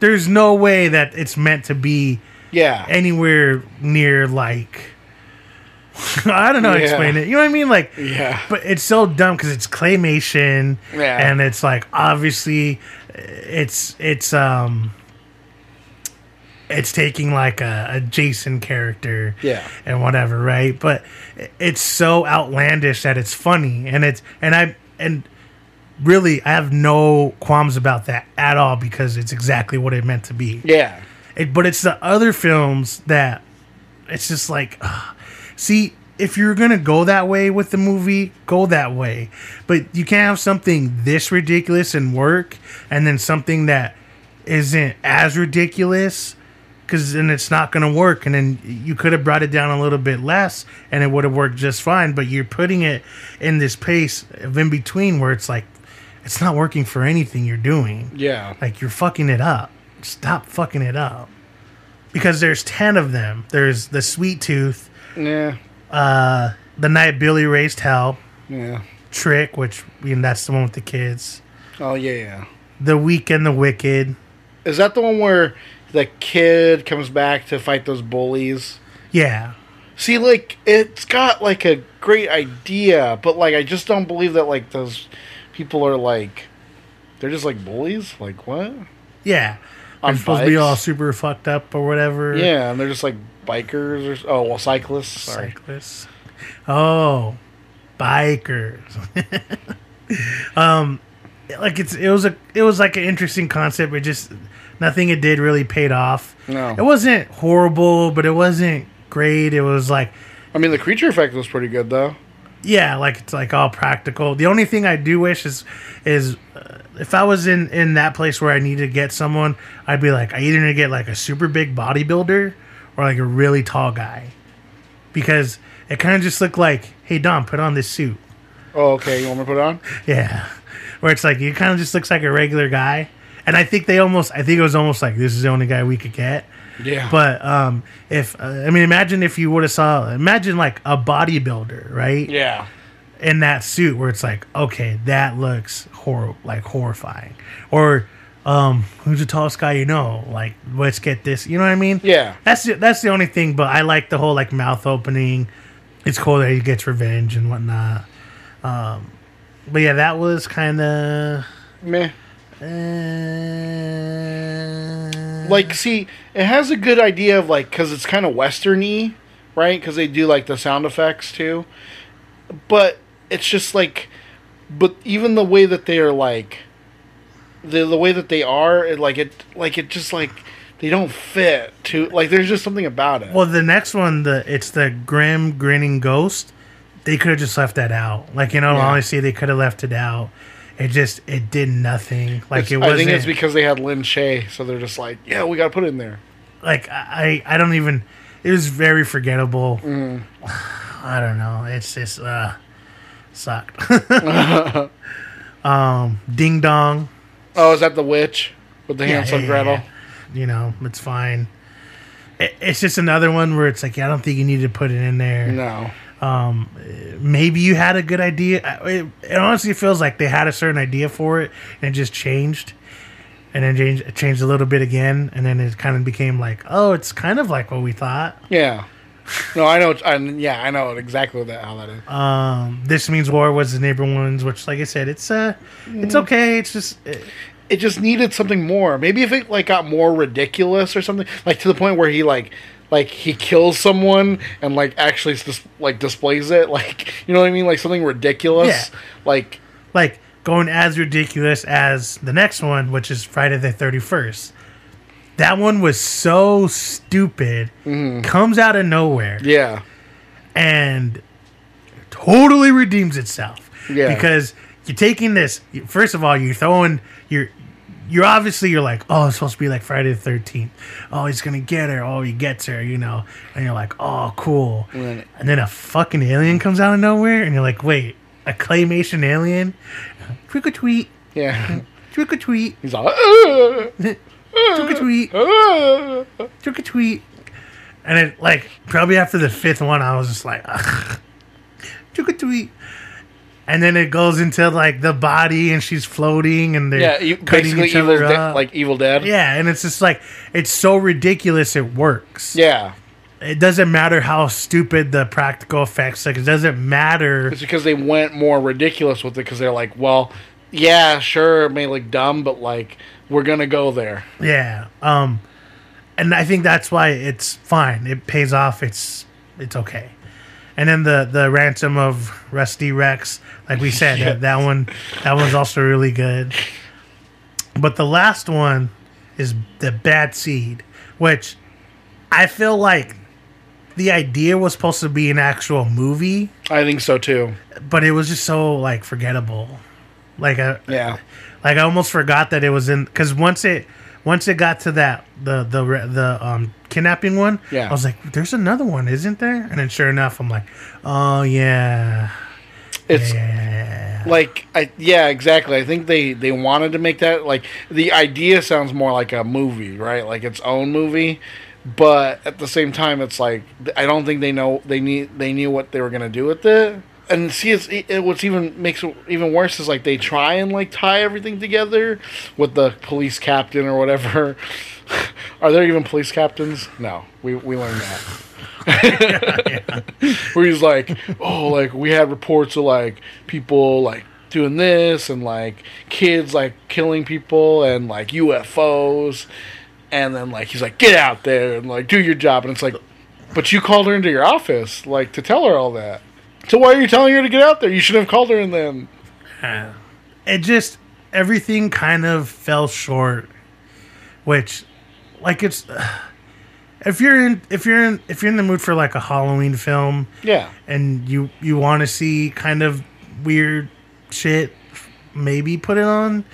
[SPEAKER 2] there's no way that it's meant to be
[SPEAKER 3] yeah,
[SPEAKER 2] anywhere near like <laughs> I don't know how to
[SPEAKER 3] Yeah.
[SPEAKER 2] explain it. You know what I mean? Like,
[SPEAKER 3] yeah,
[SPEAKER 2] but it's so dumb because it's claymation,
[SPEAKER 3] Yeah.
[SPEAKER 2] and it's like obviously, it's it's um, it's taking like a, a Jason character,
[SPEAKER 3] Yeah.
[SPEAKER 2] and whatever, right? But it's so outlandish that it's funny, and it's and I and really I have no qualms about that at all because it's exactly what it meant to be.
[SPEAKER 3] yeah,
[SPEAKER 2] It, but it's the other films that it's just like, see, if you're gonna go that way with the movie, go that way. But you can't have something this ridiculous and work, and then something that isn't as ridiculous, because then it's not gonna work. And then you could have brought it down a little bit less, and it would have worked just fine. But you're putting it in this pace of in between where it's like, it's not working for anything you're doing.
[SPEAKER 3] yeah,
[SPEAKER 2] Like you're fucking it up. Stop fucking it up. Because there's ten of them. There's the Sweet Tooth,
[SPEAKER 3] yeah,
[SPEAKER 2] uh, the night Billy raised hell,
[SPEAKER 3] yeah.
[SPEAKER 2] Trick, which I mean, that's the one with the kids.
[SPEAKER 3] Oh yeah, yeah.
[SPEAKER 2] The Weak and the Wicked.
[SPEAKER 3] Is that the one where the kid comes back to fight those bullies?
[SPEAKER 2] Yeah.
[SPEAKER 3] See, like it's got like a great idea, but like I just don't believe that like those people are like they're just like bullies. Like what?
[SPEAKER 2] Yeah.
[SPEAKER 3] On
[SPEAKER 2] They're supposed to be
[SPEAKER 3] bikes?
[SPEAKER 2] all super fucked up or whatever.
[SPEAKER 3] Yeah, and they're just like bikers or oh well cyclists. Sorry.
[SPEAKER 2] Cyclists. Oh, bikers. <laughs> um, like it's it was a it was like an interesting concept. but just nothing it did really paid off.
[SPEAKER 3] No.
[SPEAKER 2] it wasn't horrible, but it wasn't great. It was like
[SPEAKER 3] I mean, the creature effect was pretty good though.
[SPEAKER 2] Yeah, like it's like all practical. The only thing I do wish is is uh, if I was in in that place where I need to get someone, I'd be like I either need to get like a super big bodybuilder or like a really tall guy because it kind of just looked like, hey Dom, put on this suit.
[SPEAKER 3] Oh, okay. You want me to put it on? <laughs>
[SPEAKER 2] Yeah, where it's like it kind of just looks like a regular guy. And I think they almost, I think it was almost like this is the only guy we could get.
[SPEAKER 3] Yeah.
[SPEAKER 2] But um, if uh, I mean, imagine if you would have saw, imagine like a bodybuilder, right?
[SPEAKER 3] yeah.
[SPEAKER 2] in that suit where it's like, okay, that looks hor like horrifying. Or um, who's the tallest guy you know? Like, let's get this. You know what I mean?
[SPEAKER 3] Yeah.
[SPEAKER 2] That's the, that's the only thing. But I like the whole like mouth opening. It's cool that he gets revenge and whatnot. Um, but yeah, that was kind of.
[SPEAKER 3] Meh.
[SPEAKER 2] Uh,
[SPEAKER 3] Like, see, it has a good idea of like, because it's kind of westerny, right? Because they do like the sound effects too. But it's just like, but even the way that they are like, the the way that they are, it, like it, like it just like they don't fit to like. There's just something about it.
[SPEAKER 2] Well, the next one, the it's the grim grinning ghost. They could have just left that out. Like you know,
[SPEAKER 3] Yeah.
[SPEAKER 2] honestly, they could have left it out. It just it did nothing. Like
[SPEAKER 3] It's-
[SPEAKER 2] it wasn't.
[SPEAKER 3] think it's because they had Lin Shaye, so they're just like, yeah, we got to put it in there.
[SPEAKER 2] like I I don't even. It was very forgettable.
[SPEAKER 3] Mm. <sighs>
[SPEAKER 2] I don't know. It's just uh sucked. <laughs> <laughs> um, Ding Dong.
[SPEAKER 3] Oh, is that the witch with the
[SPEAKER 2] Yeah,
[SPEAKER 3] Hansel
[SPEAKER 2] yeah,
[SPEAKER 3] Gretel?
[SPEAKER 2] yeah. You know, it's fine. It, it's just another one where it's like Yeah, I don't think you need to put it in there.
[SPEAKER 3] No.
[SPEAKER 2] Maybe you had a good idea. It, it honestly feels like they had a certain idea for it and it just changed, and then changed, changed a little bit again, and then it kind of became like, oh, it's kind of like what we thought.
[SPEAKER 3] Yeah. No, I know. I, yeah, I know exactly that how that is.
[SPEAKER 2] Um, this means war was the neighbor ones, which, like I said, it's uh, it's okay. It's just uh,
[SPEAKER 3] it just needed something more. Maybe if it like got more ridiculous or something, like to the point where he like like he kills someone and like actually dis- like displays it, like you know what I mean, like something ridiculous.
[SPEAKER 2] Yeah.
[SPEAKER 3] Like
[SPEAKER 2] like going as ridiculous as the next one, which is Friday the Thirty First. That one was so stupid, mm-hmm. comes out of nowhere.
[SPEAKER 3] yeah,
[SPEAKER 2] and totally redeems itself.
[SPEAKER 3] Yeah.
[SPEAKER 2] Because you're taking this. First of all, you're throwing. You're. You're obviously you're like, oh, it's supposed to be like Friday the Thirteenth. Oh, he's gonna get her. Oh, he gets her. You know, and you're like, oh, cool.
[SPEAKER 3] Right.
[SPEAKER 2] And then a fucking alien comes out of nowhere, and you're like, wait, a claymation alien? Trick or tweet,
[SPEAKER 3] yeah. <laughs>
[SPEAKER 2] trick or tweet,
[SPEAKER 3] He's like, "Ah,
[SPEAKER 2] trick or tweet,
[SPEAKER 3] ah."
[SPEAKER 2] trick or tweet. And it like probably after the fifth one, I was just like, Ugh. trick or tweet. And then it goes into like the body, and she's floating, and they're
[SPEAKER 3] yeah. You,
[SPEAKER 2] cutting
[SPEAKER 3] basically,
[SPEAKER 2] each
[SPEAKER 3] Evil
[SPEAKER 2] other up.
[SPEAKER 3] like Evil Dead.
[SPEAKER 2] yeah, and it's just like it's so ridiculous, it works.
[SPEAKER 3] yeah.
[SPEAKER 2] It doesn't matter how stupid the practical effects. Like it doesn't matter.
[SPEAKER 3] It's because they went more ridiculous with it because they're like, well, yeah, sure, it may look dumb, but like we're gonna go there.
[SPEAKER 2] Yeah. Um and I think that's why it's fine. It pays off. It's it's okay. And then the the ransom of Rusty Rex, like we said, that, <laughs> that one that one's also really good. But the last one is the Bad Seed, which I feel like the idea was supposed to be an actual movie,
[SPEAKER 3] I think so too.
[SPEAKER 2] but it was just so like forgettable. Like I,
[SPEAKER 3] Yeah.
[SPEAKER 2] like I almost forgot that it was in because once it once it got to that the the the um kidnapping one,
[SPEAKER 3] Yeah.
[SPEAKER 2] I was like, "There's another one, isn't there?" And then sure enough, I'm like, "Oh yeah,
[SPEAKER 3] It's
[SPEAKER 2] yeah,
[SPEAKER 3] like I yeah, exactly. I think they they wanted to make that like the idea sounds more like a movie, right? Like its own movie. But at the same time it's like I don't think they know they need they knew what they were going to do with it. And see it's it, what's even makes it even worse is like they try and like tie everything together with the police captain or whatever. <laughs> Are there even police captains? No. We we learned that. <laughs> where he's like, oh, like we had reports of like people like doing this and like kids like killing people and like UFOs, and then like he's like, get out there and like do your job, and it's like, but you called her into your office like to tell her all that. So why are you telling her to get out there? You should have called her and then.
[SPEAKER 2] Uh, it just everything kind of fell short, which, like, it's <sighs> if you're in if you're in if you're in the mood for like a Halloween film,
[SPEAKER 3] Yeah.
[SPEAKER 2] and you you want to see kind of weird shit, maybe put it on.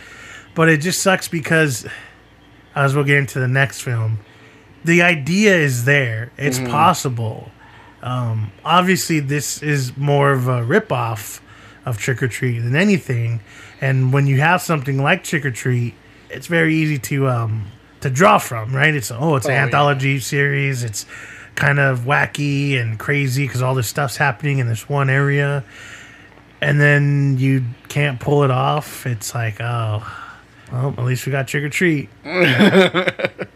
[SPEAKER 2] But it just sucks because, <sighs> as we'll get into the next film, the idea is there. It's mm-hmm. possible. Um, obviously, this is more of a ripoff of Trick or Treat than anything. And when you have something like Trick or Treat, it's very easy to um, to draw from, right? It's oh, it's an
[SPEAKER 3] Oh, yeah.
[SPEAKER 2] anthology series. It's kind of wacky and crazy because all this stuff's happening in this one area, and then you can't pull it off. It's like oh, well, at least we got Trick or Treat. <laughs>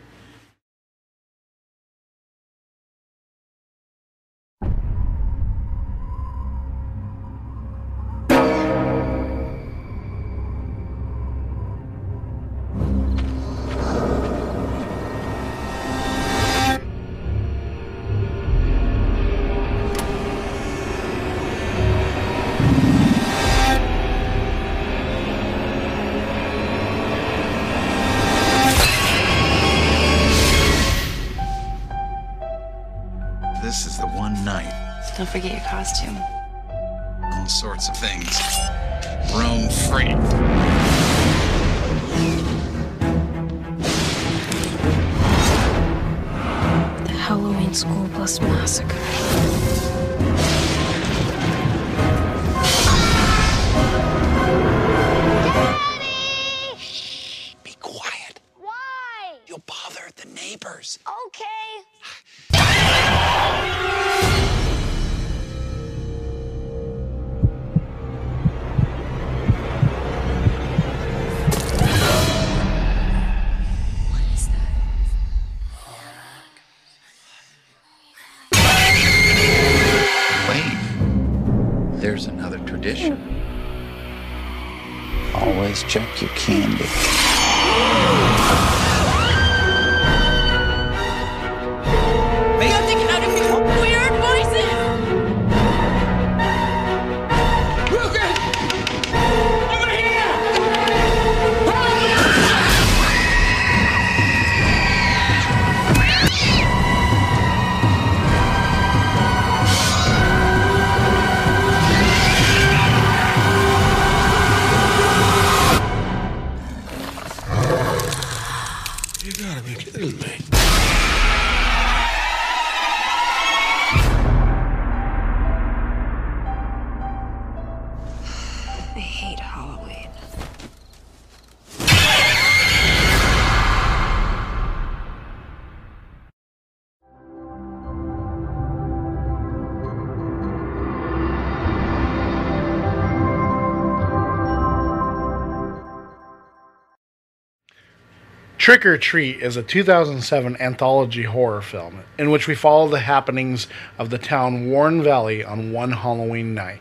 [SPEAKER 3] Trick or Treat is a 2007 anthology horror film in which we follow the happenings of the town Warren Valley on one Halloween night.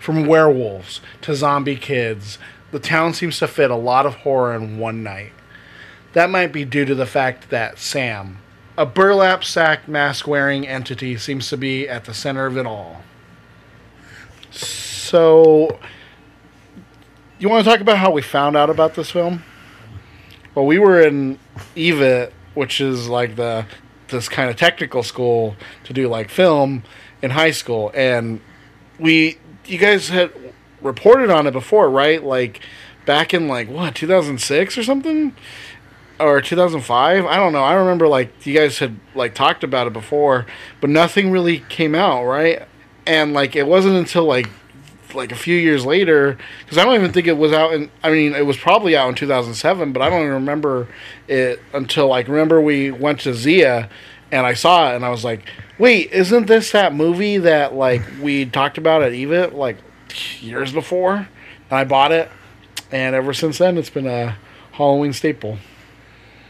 [SPEAKER 3] From werewolves to zombie kids, the town seems to fit a lot of horror in one night. That might be due to the fact that Sam, a burlap sack mask wearing entity, seems to be at the center of it all. So, you want to talk about how we found out about this film? Well, we were in EVIT, which is like the this kind of technical school to do like film in high school, and we you guys had reported on it before, right? Like back in like what 2006 or something, or 2005. I don't know. I remember like you guys had like talked about it before, but nothing really came out, right? And like it wasn't until like like a few years later because I don't even think it was out in I mean it was probably out in 2007 but I don't even remember it until like remember we went to Zia and I saw it and I was like wait isn't this that movie that like we talked about at EVIT like years before and I bought it and ever since then it's been a Halloween staple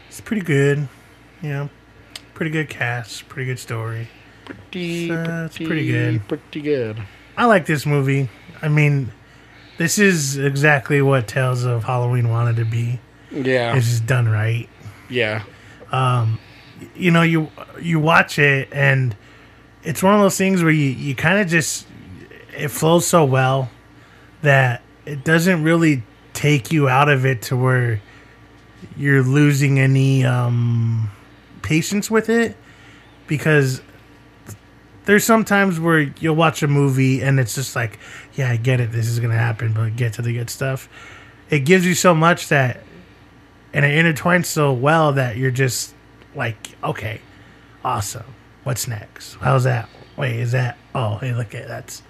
[SPEAKER 2] It's pretty good. Yeah. Pretty good cast. Pretty good story.
[SPEAKER 3] pretty,
[SPEAKER 2] Uh, it's pretty good.
[SPEAKER 3] pretty good
[SPEAKER 2] I like this movie. I mean, this is exactly what Tales of Halloween wanted to be.
[SPEAKER 3] yeah
[SPEAKER 2] It's just done right.
[SPEAKER 3] yeah
[SPEAKER 2] You know, you you watch it and it's one of those things where you, you kind of just it flows so well that it doesn't really take you out of it to where you're losing any um, patience with it because there's sometimes where you'll watch a movie and it's just like, yeah, I get it, this is gonna happen, but get to the good stuff. It gives you so much that, and it intertwines so well that you're just like, okay, awesome. What's next? How's that? Wait, is that? Oh, hey, look at that's.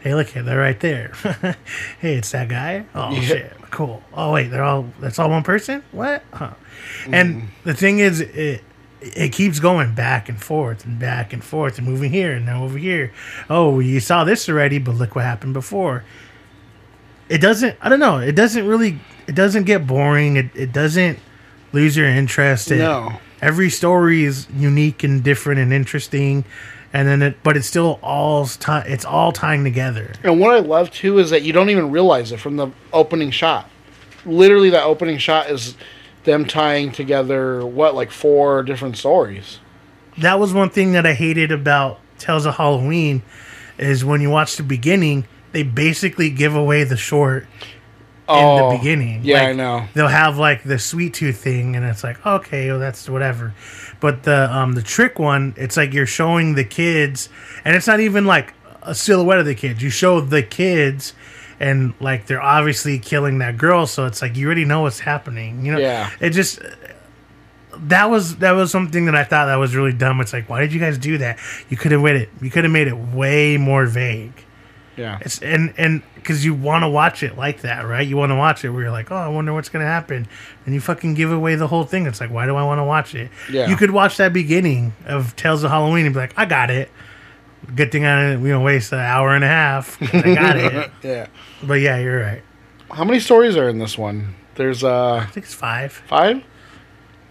[SPEAKER 2] Hey, look at they're right there. <laughs> hey, it's that guy. Oh
[SPEAKER 3] Yeah.
[SPEAKER 2] shit, cool. Oh wait, they're all that's all one person. What? Huh. And mm-hmm. the thing is, it it keeps going back and forth and back and forth and moving here and now over here. Oh, you saw this already, but look what happened before. It doesn't. I don't know. It doesn't really. It doesn't get boring. It it doesn't lose your interest. It-
[SPEAKER 3] No.
[SPEAKER 2] Every story is unique and different and interesting, and then it. But it's still all ti It's all tying together.
[SPEAKER 3] And what I love too is that you don't even realize it from the opening shot. Literally, that opening shot is them tying together what like four different stories.
[SPEAKER 2] that was one thing that I hated about Tales of Halloween is when you watch the beginning, they basically give away the short in
[SPEAKER 3] Oh,
[SPEAKER 2] the beginning.
[SPEAKER 3] yeah,
[SPEAKER 2] Like,
[SPEAKER 3] I know.
[SPEAKER 2] They'll have like the sweet tooth thing, and it's like okay, well that's whatever. But the um the trick one, it's like you're showing the kids, and it's not even like a silhouette of the kids. You show the kids. And like they're obviously killing that girl, so it's like you already know what's happening. You know,
[SPEAKER 3] Yeah.
[SPEAKER 2] It just that was that was something that I thought that was really dumb. It's like, why did you guys do that? You could have made it. You could have made it way more vague.
[SPEAKER 3] Yeah.
[SPEAKER 2] It's and and because you want to watch it like that, right? You want to watch it where you're like, oh, I wonder what's gonna happen, and you fucking give away the whole thing. It's like, why do I want to watch it?
[SPEAKER 3] Yeah.
[SPEAKER 2] You could watch that beginning of Tales of Halloween and be like, I got it. Good thing I didn't, you know, waste an hour and a half. <laughs> I got it. <laughs>
[SPEAKER 3] yeah.
[SPEAKER 2] But yeah, you're right.
[SPEAKER 3] How many stories are in this one? There's uh
[SPEAKER 2] I think it's five.
[SPEAKER 3] five,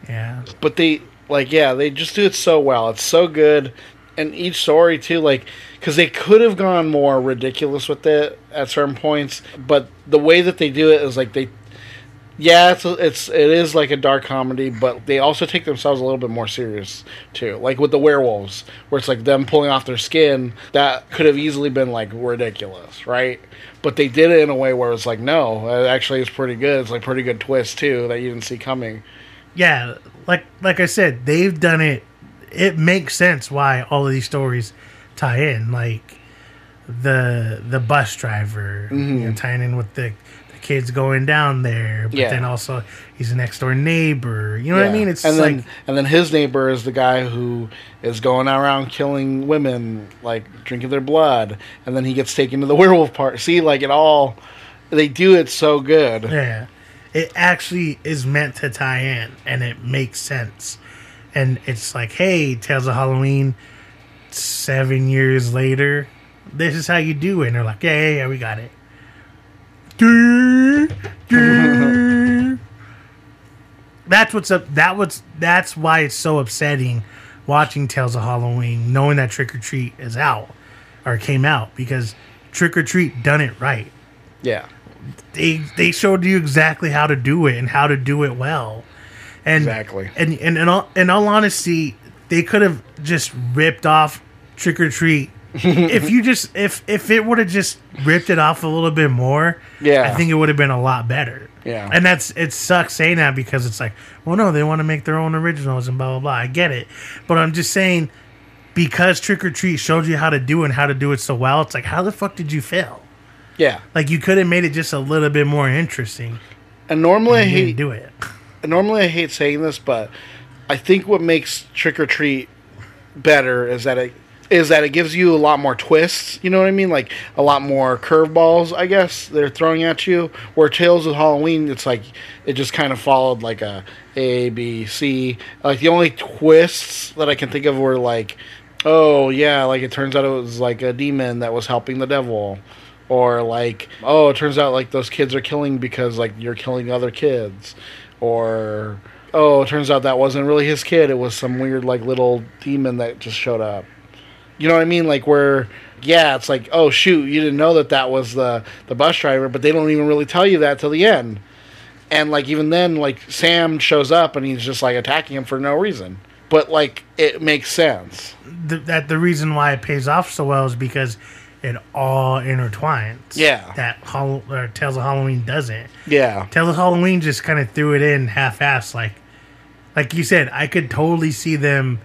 [SPEAKER 2] Yeah.
[SPEAKER 3] but they like yeah they just do it so well. It's so good, and each story too like because they could have gone more ridiculous with it at certain points, but the way that they do it is like they. Yeah, it's it's it is like a dark comedy, but they also take themselves a little bit more serious too. Like with the werewolves, where it's like them pulling off their skin, that could have easily been like ridiculous, right? But they did it in a way where it's like, no, it actually is pretty good. It's like pretty good twist too that you didn't see coming.
[SPEAKER 2] yeah, like like I said, they've done it. It makes sense why all of these stories tie in, like the the bus driver you know, mm-hmm. tying in with the kids going down there, but
[SPEAKER 3] Yeah.
[SPEAKER 2] then also he's a next door neighbor. You know what I mean? It's
[SPEAKER 3] and
[SPEAKER 2] like
[SPEAKER 3] then and then his neighbor is the guy who is going around killing women, like drinking their blood, and then he gets taken to the <laughs> werewolf part. See, like it all, they do it so good.
[SPEAKER 2] yeah, it actually is meant to tie in, and it makes sense. And it's like, hey, Tales of Halloween, seven years later, this is how you do it. And they're like, yeah, yeah, yeah, we got it. That's what's up. That what's that's why it's so upsetting watching Tales of Halloween, knowing that Trick or Treat is out or came out because Trick or Treat done it right.
[SPEAKER 3] Yeah,
[SPEAKER 2] They they showed you exactly how to do it and how to do it well. And
[SPEAKER 3] Exactly.
[SPEAKER 2] And and in all, in all honesty, they could have just ripped off Trick or Treat. <laughs> if you just if if it would have just ripped it off a little bit more,
[SPEAKER 3] Yeah.
[SPEAKER 2] I think it would have been a lot better.
[SPEAKER 3] Yeah.
[SPEAKER 2] and that's it sucks saying that because it's like, well, no, they want to make their own originals and blah blah blah. I get it, but I'm just saying because Trick or Treat showed you how to do it and how to do it so well. It's like, how the fuck did you fail?
[SPEAKER 3] yeah.
[SPEAKER 2] Like you could have made it just a little bit more interesting.
[SPEAKER 3] And normally I
[SPEAKER 2] You
[SPEAKER 3] hate
[SPEAKER 2] do it. <laughs>
[SPEAKER 3] normally I hate saying this, but I think what makes Trick or Treat better is that it is that it gives you a lot more twists. You know what I mean? Like a lot more curveballs. I guess they're throwing at you. Where Tales of Halloween, it's like it just kind of followed like a A B C. Like the only twists that I can think of were like, oh yeah, like it turns out it was like a demon that was helping the devil. Or like, oh, it turns out like those kids are killing because like you're killing other kids or oh, it turns out that wasn't really his kid. It was some weird like little demon that just showed up. You know what I mean? Like where yeah, it's like oh shoot, you didn't know that that was the the bus driver, but they don't even really tell you that till the end. And like even then, like Sam shows up and he's just like attacking him for no reason. But like it makes sense.
[SPEAKER 2] Th- that the reason why it pays off so well is because it all intertwines.
[SPEAKER 3] Yeah.
[SPEAKER 2] that Hall- or Tales of Halloween doesn't.
[SPEAKER 3] Yeah.
[SPEAKER 2] Tales of Halloween just kind of threw it in half-assed, like, like you said. I could totally see them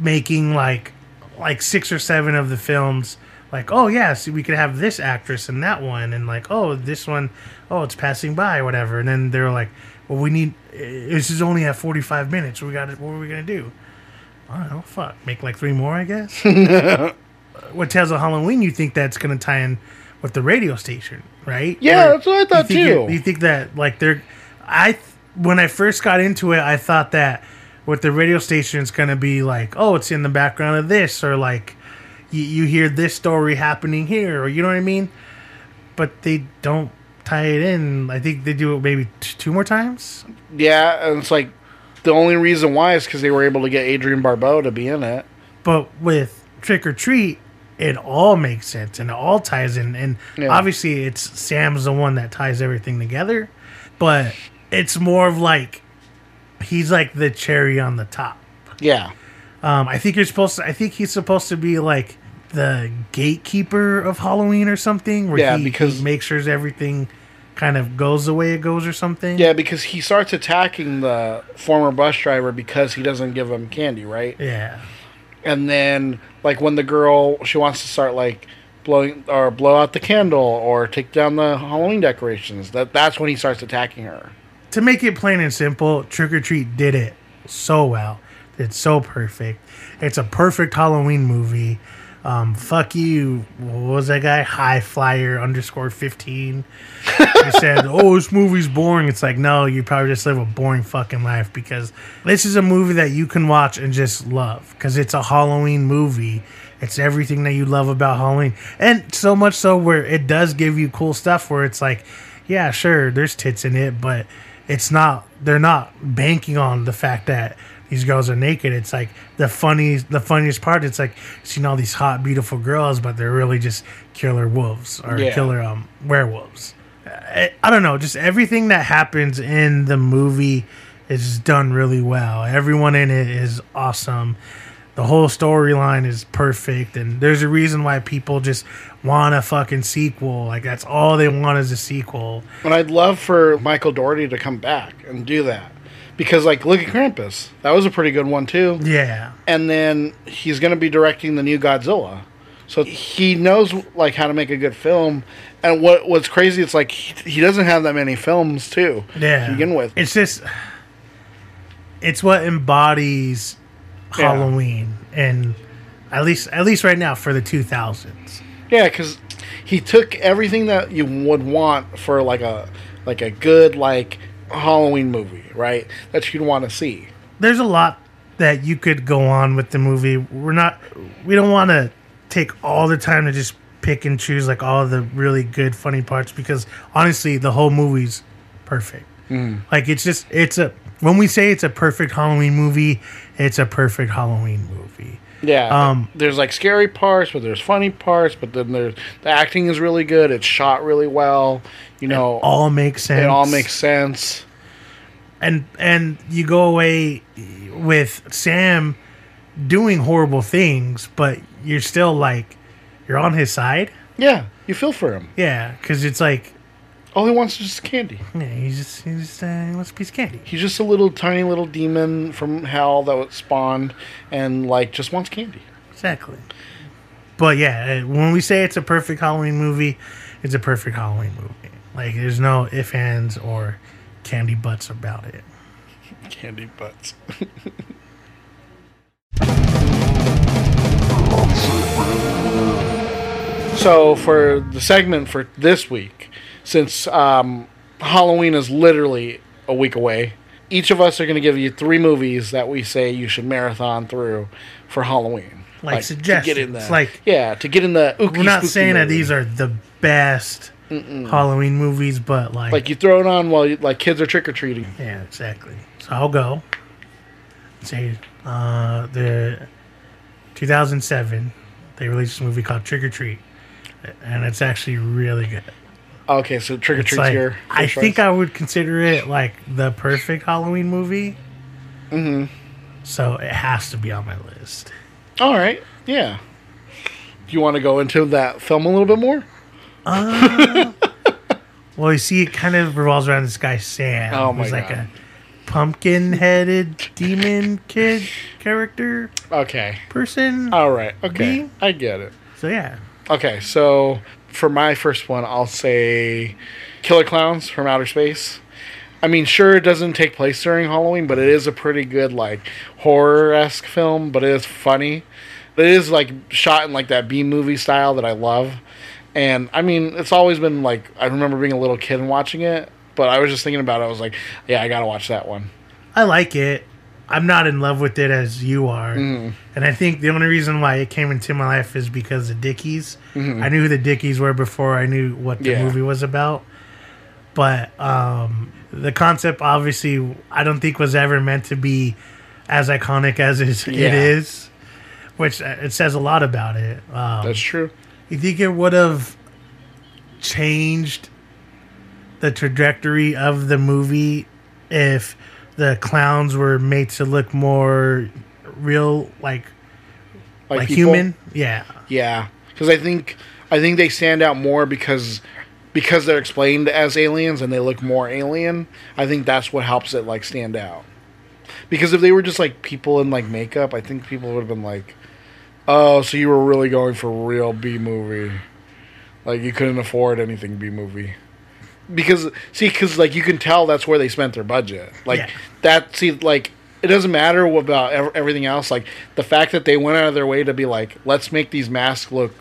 [SPEAKER 2] making like, like six or seven of the films. Like, oh yeah, see, we could have this actress and that one, and like, oh, this one, oh, it's passing by, whatever. And then they're like, well, we need. This is only at forty-five minutes. We got it. What are we gonna do? I don't know. Fuck, make like three more, I guess. <laughs> what Tales of Halloween? You think that's gonna tie in with the radio station, right?
[SPEAKER 3] Yeah,
[SPEAKER 2] Or
[SPEAKER 3] that's what I thought
[SPEAKER 2] you
[SPEAKER 3] too.
[SPEAKER 2] it- You think that like they're? I when I first got into it, I thought that with the radio station, it's gonna be like, oh, it's in the background of this, or like you, you hear this story happening here, or you know what I mean. But they don't tie it in. I think they do it maybe t- two more times.
[SPEAKER 3] Yeah, and it's like the only reason why is because they were able to get Adrienne Barbeau to be in it.
[SPEAKER 2] But with Trick or Treat, it all makes sense and it all ties in. And
[SPEAKER 3] Yeah.
[SPEAKER 2] obviously, it's Sam's the one that ties everything together. But it's more of like he's like the cherry on the top.
[SPEAKER 3] Yeah.
[SPEAKER 2] Um, I think you're supposed to. I think he's supposed to be like the gatekeeper of Halloween or something. Where
[SPEAKER 3] Yeah,
[SPEAKER 2] he,
[SPEAKER 3] because-
[SPEAKER 2] he makes sure everything kind of goes the way it goes or something.
[SPEAKER 3] Yeah, because he starts attacking the former bus driver because he doesn't give him candy, right?
[SPEAKER 2] Yeah.
[SPEAKER 3] And then, like, when the girl she wants to start like blowing or blow out the candle or take down the Halloween decorations, that that's when he starts attacking her.
[SPEAKER 2] To make it plain and simple, Trick or Treat did it so well. It's so perfect. It's a perfect Halloween movie. Um, fuck you. What was that guy? High Flyer underscore 15. He <laughs> said, Oh, this movie's boring. It's like, no, you probably just live a boring fucking life because this is a movie that you can watch and just love because it's a Halloween movie. It's everything that you love about Halloween. And so much so where it does give you cool stuff where it's like, yeah, sure, there's tits in it, but it's not, they're not banking on the fact that these girls are naked. It's like the funny, the funniest part. It's like seeing all these hot, beautiful girls, but they're really just killer wolves or
[SPEAKER 3] Yeah.
[SPEAKER 2] killer um, werewolves. I, I don't know, just everything that happens in the movie is done really well. Everyone in it is awesome. The whole storyline is perfect, and there's a reason why people just want a fucking sequel. Like that's all they want is a sequel.
[SPEAKER 3] And I'd love for Michael Dougherty to come back and do that. Because, like, look at Krampus. That was a pretty good one, too.
[SPEAKER 2] Yeah,
[SPEAKER 3] And then he's going to be directing the new Godzilla. So he knows, like, how to make a good film. And what what's crazy, it's like he, he doesn't have that many films, too,
[SPEAKER 2] yeah.
[SPEAKER 3] to begin with.
[SPEAKER 2] it's just it's what embodies
[SPEAKER 3] Yeah.
[SPEAKER 2] Halloween, and at least at least right now for the 2000s.
[SPEAKER 3] Yeah, because he took everything that you would want for, like, a like a good, like, Halloween movie, right? That you'd want to see.
[SPEAKER 2] there's a lot that you could go on with the movie. We're not we don't want to take all the time to just pick and choose like all the really good funny parts because honestly the whole movie's perfect. Mm. Like it's just it's a when we say it's a perfect Halloween movie, it's a perfect Halloween movie.
[SPEAKER 3] Yeah.
[SPEAKER 2] Um,
[SPEAKER 3] there's like scary parts, but there's funny parts, but then there's the acting is really good. It's shot really well. You know,
[SPEAKER 2] All makes sense.
[SPEAKER 3] it all makes sense.
[SPEAKER 2] and and you go away with Sam doing horrible things, but you're still like you're on his side.
[SPEAKER 3] Yeah, you feel for him.
[SPEAKER 2] Yeah, because it's like
[SPEAKER 3] All he wants is just candy.
[SPEAKER 2] Yeah, he's just he's just, uh, he wants a piece of candy.
[SPEAKER 3] He's just a little tiny little demon from hell that was spawned, and like just wants candy.
[SPEAKER 2] Exactly. But yeah, uh, when we say it's a perfect Halloween movie, it's a perfect Halloween movie. Like there's no if ands or candy butts about it.
[SPEAKER 3] Candy butts. <laughs> so for the segment for this week, since um, Halloween is literally a week away, each of us are going to give you three movies that we say you should marathon through for Halloween.
[SPEAKER 2] Like
[SPEAKER 3] To get in
[SPEAKER 2] suggestions,
[SPEAKER 3] the,
[SPEAKER 2] like-
[SPEAKER 3] yeah, to get in the. Ookie
[SPEAKER 2] We're not saying that these are the best Halloween movies, but like,
[SPEAKER 3] like you throw it on while you, like kids are trick or treating.
[SPEAKER 2] yeah, exactly. So I'll go. Say uh, the 2007 they released a movie called Trick or Treat, and it's actually really good.
[SPEAKER 3] Okay, so trick or
[SPEAKER 2] It's
[SPEAKER 3] treat's
[SPEAKER 2] like,
[SPEAKER 3] your.
[SPEAKER 2] I think? I would consider it like the perfect Halloween movie. Mm-hmm. So it has to be on my list.
[SPEAKER 3] All right. Yeah. Do you want to go into that film a little bit more? <laughs>
[SPEAKER 2] Well, you see, it kind of revolves around this guy Sam,
[SPEAKER 3] Oh my
[SPEAKER 2] who's like
[SPEAKER 3] God.
[SPEAKER 2] a pumpkin-headed demon kid character
[SPEAKER 3] Okay.
[SPEAKER 2] person.
[SPEAKER 3] All right. Okay.
[SPEAKER 2] Me?
[SPEAKER 3] I get it.
[SPEAKER 2] So yeah,
[SPEAKER 3] Okay, so for my first one, I'll say Killer Klowns from Outer Space. I mean, sure, it doesn't take place during Halloween, but it is a pretty good, like, horror esque film, but it is funny. It is, like, shot in, like, that B movie style that I love. And, I mean, it's always been, like, I remember being a little kid and watching it, but I was just thinking about it. I was like, yeah, I gotta watch that one.
[SPEAKER 2] I like it. I'm not in love with it as you are,
[SPEAKER 3] Mm-hmm.
[SPEAKER 2] and I think the only reason why it came into my life is because of Dickies.
[SPEAKER 3] Mm-hmm.
[SPEAKER 2] I knew who the Dickies were before I knew what the
[SPEAKER 3] Yeah.
[SPEAKER 2] movie was about. But um, the concept, obviously, I don't think was ever meant to be as iconic as it
[SPEAKER 3] Yeah.
[SPEAKER 2] is, which uh, it says a lot about it. Um,
[SPEAKER 3] That's true.
[SPEAKER 2] you think it would have changed the trajectory of the movie if the clowns were made to look more real, like like,
[SPEAKER 3] people-
[SPEAKER 2] human? Yeah,
[SPEAKER 3] Yeah, because I think I think they stand out more because because they're explained as aliens and they look more alien. I think that's what helps it like stand out. Because if they were just like people in like makeup, I think people would have been like, "Oh, so you were really going for real B movie? Like you couldn't afford anything B movie." Because see, because like you can tell that's where they spent their budget. Like
[SPEAKER 2] Yeah.
[SPEAKER 3] that. See, like it doesn't matter about ev- everything else. Like the fact that they went out of their way to be like, let's make these masks look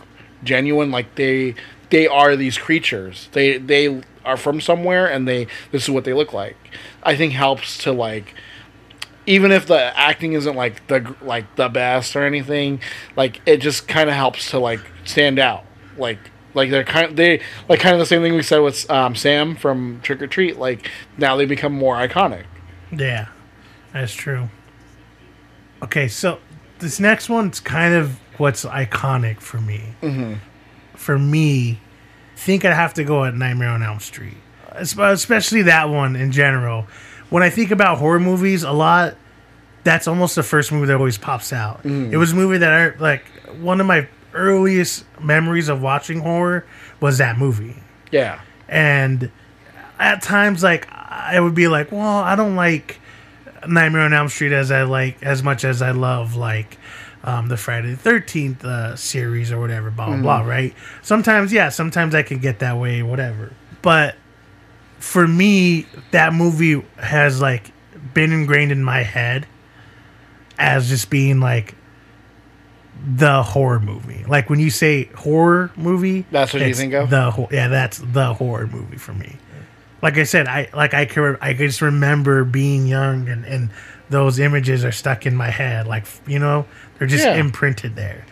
[SPEAKER 3] genuine. Like they they are these creatures. They they are from somewhere, and they this is what they look like. I think helps to like even if the acting isn't like the like the best or anything, like it just kind of helps to like stand out. Like like they're kind of, they like kind of the same thing we said with um, Sam from Trick or Treat. Like now they become more iconic.
[SPEAKER 2] yeah, that's true. Okay, so this next one's kind of what's iconic for me. Mm-hmm. For me, I think I'd have to go at Nightmare on Elm Street, especially that one in general. When I think about horror movies, a lot, that's almost the first movie that always pops out. It was a movie that I like. One of my earliest memories of watching horror was that movie.
[SPEAKER 3] Yeah.
[SPEAKER 2] and at times like i would be like well i don't like nightmare on elm street as i like as much as i love like um, the friday the 13th uh, series or whatever blah blah blah right? Sometimes yeah sometimes i can get that way whatever. But for me that movie has like been ingrained in my head as just being like the horror movie. Like when you say horror movie,
[SPEAKER 3] That's what you think of?
[SPEAKER 2] The ho- yeah, that's the horror movie for me. Like I said, I like I can I can just remember being young and and those images are stuck in my head. Like you know, they're just
[SPEAKER 3] Yeah.
[SPEAKER 2] imprinted there.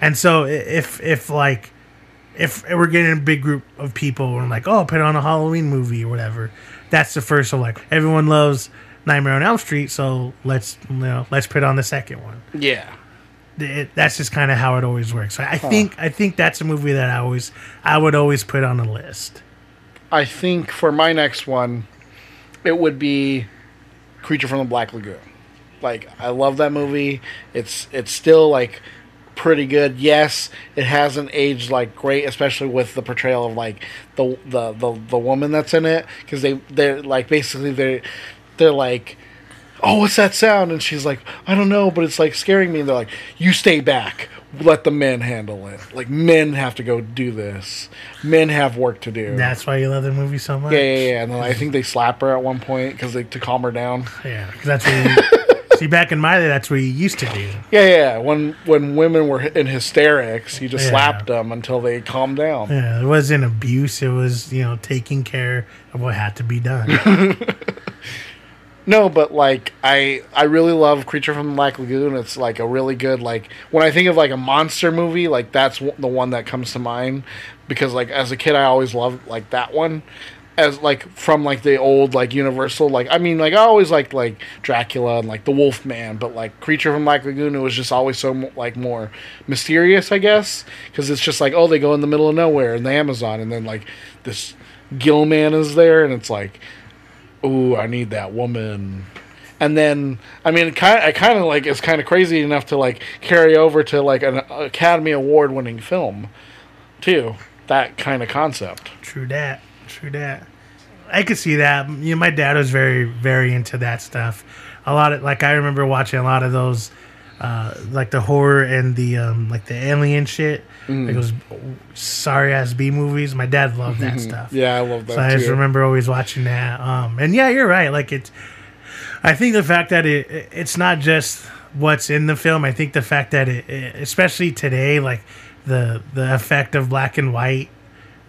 [SPEAKER 2] And so if if like if we're getting a big group of people and like oh put on a Halloween movie or whatever, that's the first. So like everyone loves Nightmare on Elm Street, so let's you know let's put on the second one
[SPEAKER 3] Yeah.
[SPEAKER 2] It, that's just kind of how it always works. I think I think that's a movie that I always I would always put on a list.
[SPEAKER 3] I think for my next one, it would be Creature from the Black Lagoon. Like I love that movie. It's it's still like pretty good. Yes, it hasn't aged like great, especially with the portrayal of like the the the, the woman that's in it because they they're like basically they they're like oh, what's that sound? And she's like, I don't know, but it's like scaring me. And they're like, you stay back. Let the men handle it. Like, men have to go do this. Men have work to do.
[SPEAKER 2] That's why you love the movie so much.
[SPEAKER 3] yeah, yeah, yeah. And then I think they slap her at one point because they to calm her down.
[SPEAKER 2] yeah. 'cause that's what you, <laughs> see back in my day. That's what you used to do.
[SPEAKER 3] Yeah, yeah. When when women were in hysterics, he just
[SPEAKER 2] Yeah.
[SPEAKER 3] slapped them until they calmed down.
[SPEAKER 2] Yeah, it wasn't abuse. It was you know taking care of what had to be done. <laughs>
[SPEAKER 3] No, but like I I really love Creature from the Black Lagoon. It's like a really good like when I think of like a monster movie, like that's w- the one that comes to mind. Because like as a kid I always loved like that one. As like from like the old like Universal like I mean like I always liked like Dracula and like the Wolf Man, but like Creature from Black Lagoon it was just always so like more mysterious, I guess, because it's just like oh they go in the middle of nowhere in the Amazon and then like this Gill man is there and it's like ooh, I need that woman. and then I mean, kind I kind of like it's kind of crazy enough to like carry over to like an Academy Award winning film, too. That kind of concept.
[SPEAKER 2] True that. True that. I could see that. You know, my dad was very, very into that stuff. A lot of like I remember watching a lot of those, uh, like the horror and the um, like the alien shit. Like those sorry ass B movies. My dad loved that stuff.
[SPEAKER 3] Yeah, I love that
[SPEAKER 2] So I just remember always watching that. Um, and yeah, you're right. Like it's, I think the fact that it it's not just what's in the film. I think the fact that it, it- especially today, like the the effect of black and white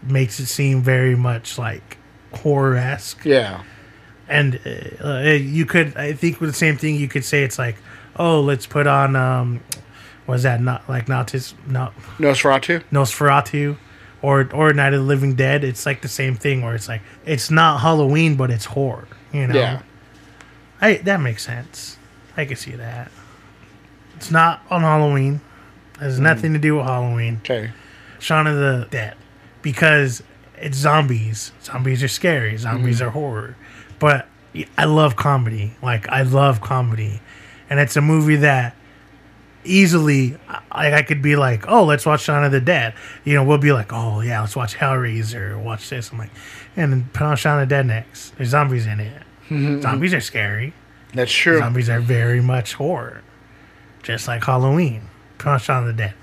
[SPEAKER 2] makes it seem very much like horror esque.
[SPEAKER 3] Yeah.
[SPEAKER 2] And uh, you could, I think, with the same thing, you could say it's like, oh, let's put on, um, was that not like not Nautis, not
[SPEAKER 3] Nosferatu.
[SPEAKER 2] Nosferatu or or Night of the Living Dead, it's like the same thing where it's like it's not Halloween but it's horror. You know?
[SPEAKER 3] Yeah.
[SPEAKER 2] I that makes sense. I can see that. It's not on Halloween. It has nothing to do with Halloween.
[SPEAKER 3] Okay.
[SPEAKER 2] Shaun of the Dead. Because it's zombies. Zombies are scary. Zombies are horror. But I love comedy. Like I love comedy. And it's a movie that easily I, I could be like, oh, let's watch Shaun of the Dead. You know, we'll be like, oh yeah, let's watch Hellraiser or watch this. I'm like, and then put on Shaun of the Dead next. There's zombies in it. Mm-hmm, mm-hmm. Zombies are scary.
[SPEAKER 3] That's true.
[SPEAKER 2] Zombies are very much horror, just like Halloween. Put on Shaun of the Dead.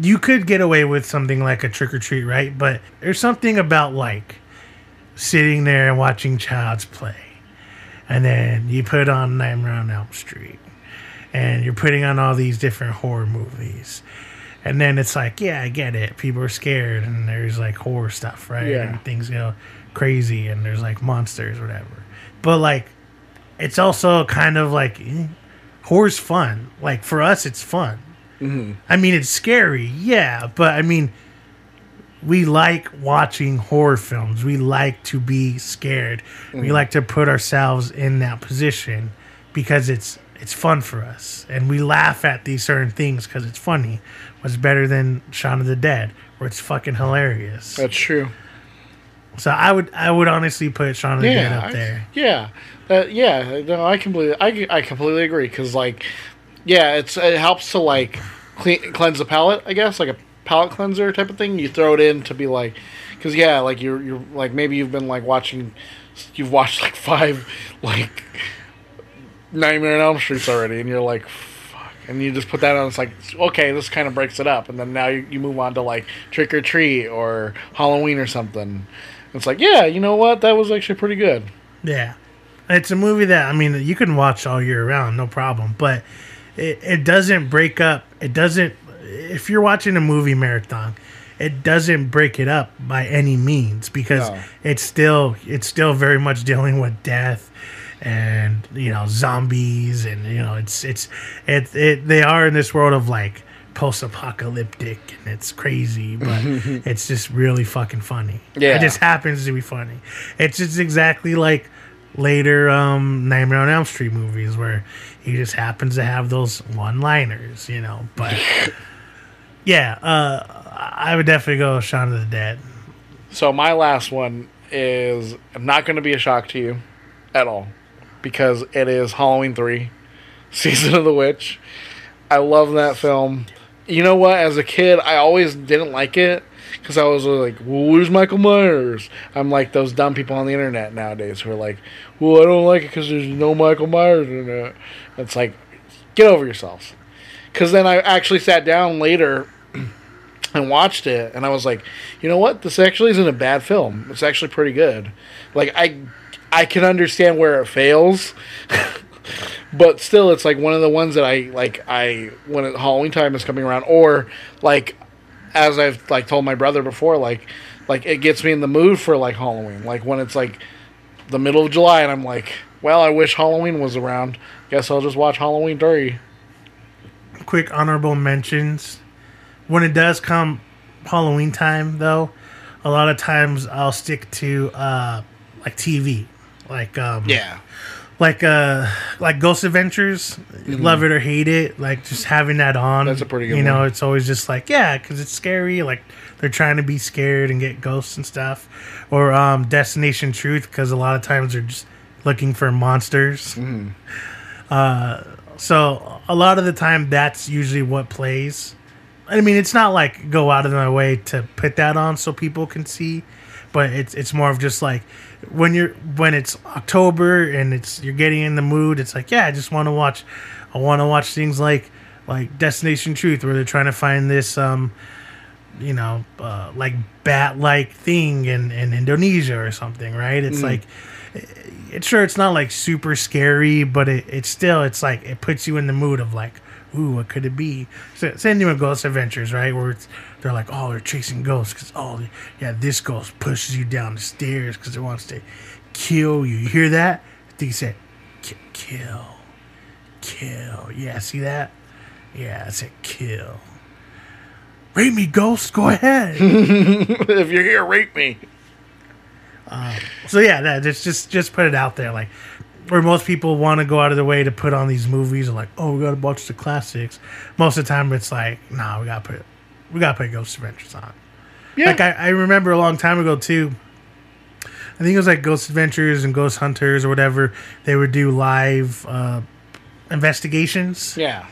[SPEAKER 2] You could get away with something like a trick or treat, right? But there's something about like sitting there and watching Child's Play, and then you put on Nightmare on Elm Street, and you're putting on all these different horror movies. And then it's like, yeah, I get it. People are scared, and there's like horror stuff, right?
[SPEAKER 3] Yeah.
[SPEAKER 2] And things go crazy, and there's like monsters, whatever. But like, it's also kind of like eh, horror's fun. Like for us, it's fun. I mean, it's scary, yeah, but I mean, we like watching horror films. We like to be scared. We like to put ourselves in that position because it's it's fun for us, and we laugh at these certain things because it's funny. What's better than Shaun of the Dead, where it's fucking hilarious?
[SPEAKER 3] That's true.
[SPEAKER 2] So I would I would honestly put Shaun of the Dead up
[SPEAKER 3] I-
[SPEAKER 2] there.
[SPEAKER 3] yeah. Uh, yeah. No, I completely. I, I completely agree because like, yeah, it's it helps to like clean, cleanse the palate. I guess like a palate cleanser type of thing. You throw it in to be like, because yeah, like you're you're like maybe you've been like watching, you've watched like five like Nightmare on Elm Streets already, and you're like. fuck, And you just put that on. It's like okay, this kind of breaks it up, and then now you, you move on to like Trick or Treat or Halloween or something. It's like yeah, you know what? That was actually pretty good.
[SPEAKER 2] Yeah. It's a movie that I mean you can watch all year round, no problem. But it, it doesn't break up. It doesn't. If you're watching a movie marathon, it doesn't break it up by any means because
[SPEAKER 3] No.
[SPEAKER 2] it's still it's still very much dealing with death and you know zombies and you know it's it's it, it they are in this world of like post-apocalyptic and it's crazy but <laughs> it's just really fucking funny.
[SPEAKER 3] Yeah.
[SPEAKER 2] it just happens to be funny. It's just exactly like later um nightmare on elm street movies where he just happens to have those one liners you know but <laughs> yeah uh i would definitely go shaun of the dead.
[SPEAKER 3] So my last one is not going to be a shock to you at all because it is Halloween 3, <laughs> Season of the Witch. I love that film. You know what? As a kid, I always didn't like it because I was like, well, where's Michael Myers? I'm like those dumb people on the internet nowadays who are like, well, I don't like it because there's no Michael Myers in it. It's like, get over yourselves. Because then I actually sat down later <clears throat> and watched it and I was like, you know what? This actually isn't a bad film. It's actually pretty good. Like I I can understand where it fails. <laughs> but still it's like one of the ones that I like I when it, Halloween time is coming around or like as I've like told my brother before like like it gets me in the mood for like Halloween. Like when it's like the middle of July and I'm like, well, I wish Halloween was around. Guess I'll just watch Halloween 3.
[SPEAKER 2] quick honorable mentions. When it does come Halloween time, though, a lot of times I'll stick to uh, like TV, like um,
[SPEAKER 3] Yeah.
[SPEAKER 2] like uh, like Ghost Adventures. Love it or hate it, like just having that on.
[SPEAKER 3] Mm-hmm. That's a pretty good
[SPEAKER 2] You know,
[SPEAKER 3] one.
[SPEAKER 2] it's always just like yeah, because it's scary. Like they're trying to be scared and get ghosts and stuff, or um, Destination Truth, because a lot of times they're just looking for monsters.
[SPEAKER 3] Mm-hmm.
[SPEAKER 2] Uh, so a lot of the time, that's usually what plays. I mean, it's not like go out of my way to put that on so people can see, but it's it's more of just like when you're when it's October and it's you're getting in the mood. It's like yeah, I just want to watch. I want to watch things like like Destination Truth, where they're trying to find this um, you know, uh, like bat like thing in, in Indonesia or something, right? It's like, it's sure it's not like super scary, but it, it's still, it's like, it puts you in the mood of like, ooh, what could it be? So, same thing with Ghost Adventures, right? Where it's, they're like, oh, they're chasing ghosts because, oh, yeah, this ghost pushes you down the stairs because it wants to kill you. You hear that? I think he said, kill, kill. Yeah, see that? Yeah, I said kill. Rape me, ghost. Go ahead. <laughs>
[SPEAKER 3] if you're here, rape me.
[SPEAKER 2] Um, so yeah, that just just just put it out there, like where most people want to go out of their way to put on these movies, like oh, we gotta watch the classics. Most of the time, it's like nah, we gotta put we gotta put Ghost Adventures on.
[SPEAKER 3] Yeah.
[SPEAKER 2] Like I, I remember a long time ago too. I think it was like Ghost Adventures and Ghost Hunters or whatever. They would do live uh, investigations.
[SPEAKER 3] yeah.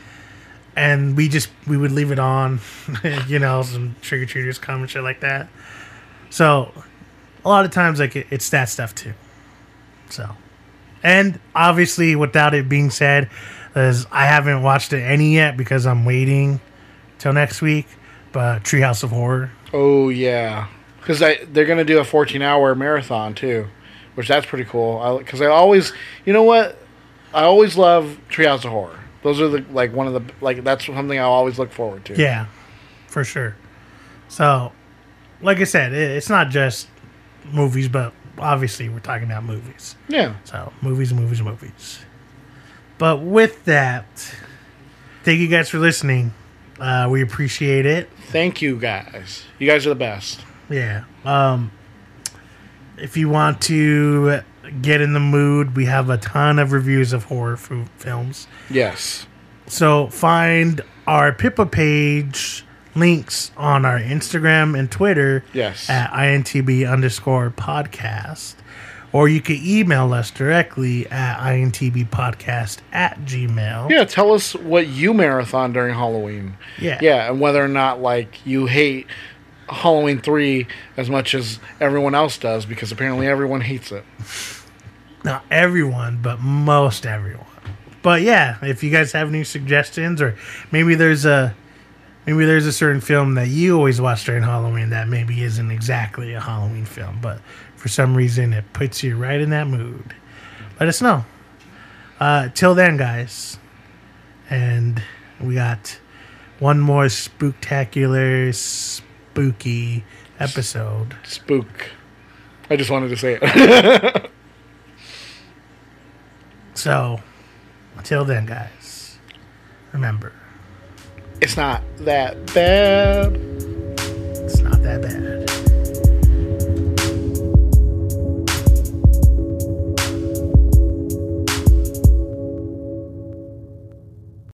[SPEAKER 2] and we just we would leave it on, <laughs> you know, some trick or treaters come and shit like that. So a lot of times, like it, it's that stuff too. So, and obviously, without it being said, is I haven't watched it any yet because I'm waiting till next week. But Treehouse of Horror,
[SPEAKER 3] Oh yeah, because they're gonna do a 14 hour marathon too, which that's pretty cool. Because I, always, you know what, I always love Treehouse of Horror. Those are the like one of the like that's something I always look forward to.
[SPEAKER 2] yeah, for sure. So, like I said, it, it's not just movies, but obviously we're talking about movies.
[SPEAKER 3] Yeah.
[SPEAKER 2] So movies, movies, movies. But with that, thank you guys for listening. Uh, we appreciate it.
[SPEAKER 3] Thank you guys. You guys are the best.
[SPEAKER 2] Yeah. Um, if you want to get in the mood, we have a ton of reviews of horror f- films.
[SPEAKER 3] Yes.
[SPEAKER 2] So find our Pippa page links on our Instagram and Twitter
[SPEAKER 3] Yes.
[SPEAKER 2] at INTB underscore podcast. Or you can email us directly at intbpodcast at gmail.
[SPEAKER 3] Yeah. Tell us what you marathon during Halloween.
[SPEAKER 2] Yeah.
[SPEAKER 3] Yeah, and whether or not like you hate Halloween three as much as everyone else does, because apparently everyone hates it.
[SPEAKER 2] Not everyone, but most everyone. But yeah, if you guys have any suggestions, or maybe there's a maybe there's a certain film that you always watch during Halloween that maybe isn't exactly a Halloween film, but for some reason it puts you right in that mood. Let us know. Uh, till then, guys, and we got one more spooktacular, spooky episode.
[SPEAKER 3] Spook. I just wanted to say it. <laughs>
[SPEAKER 2] So, until then, guys, remember.
[SPEAKER 3] It's not that bad.
[SPEAKER 2] It's not that bad.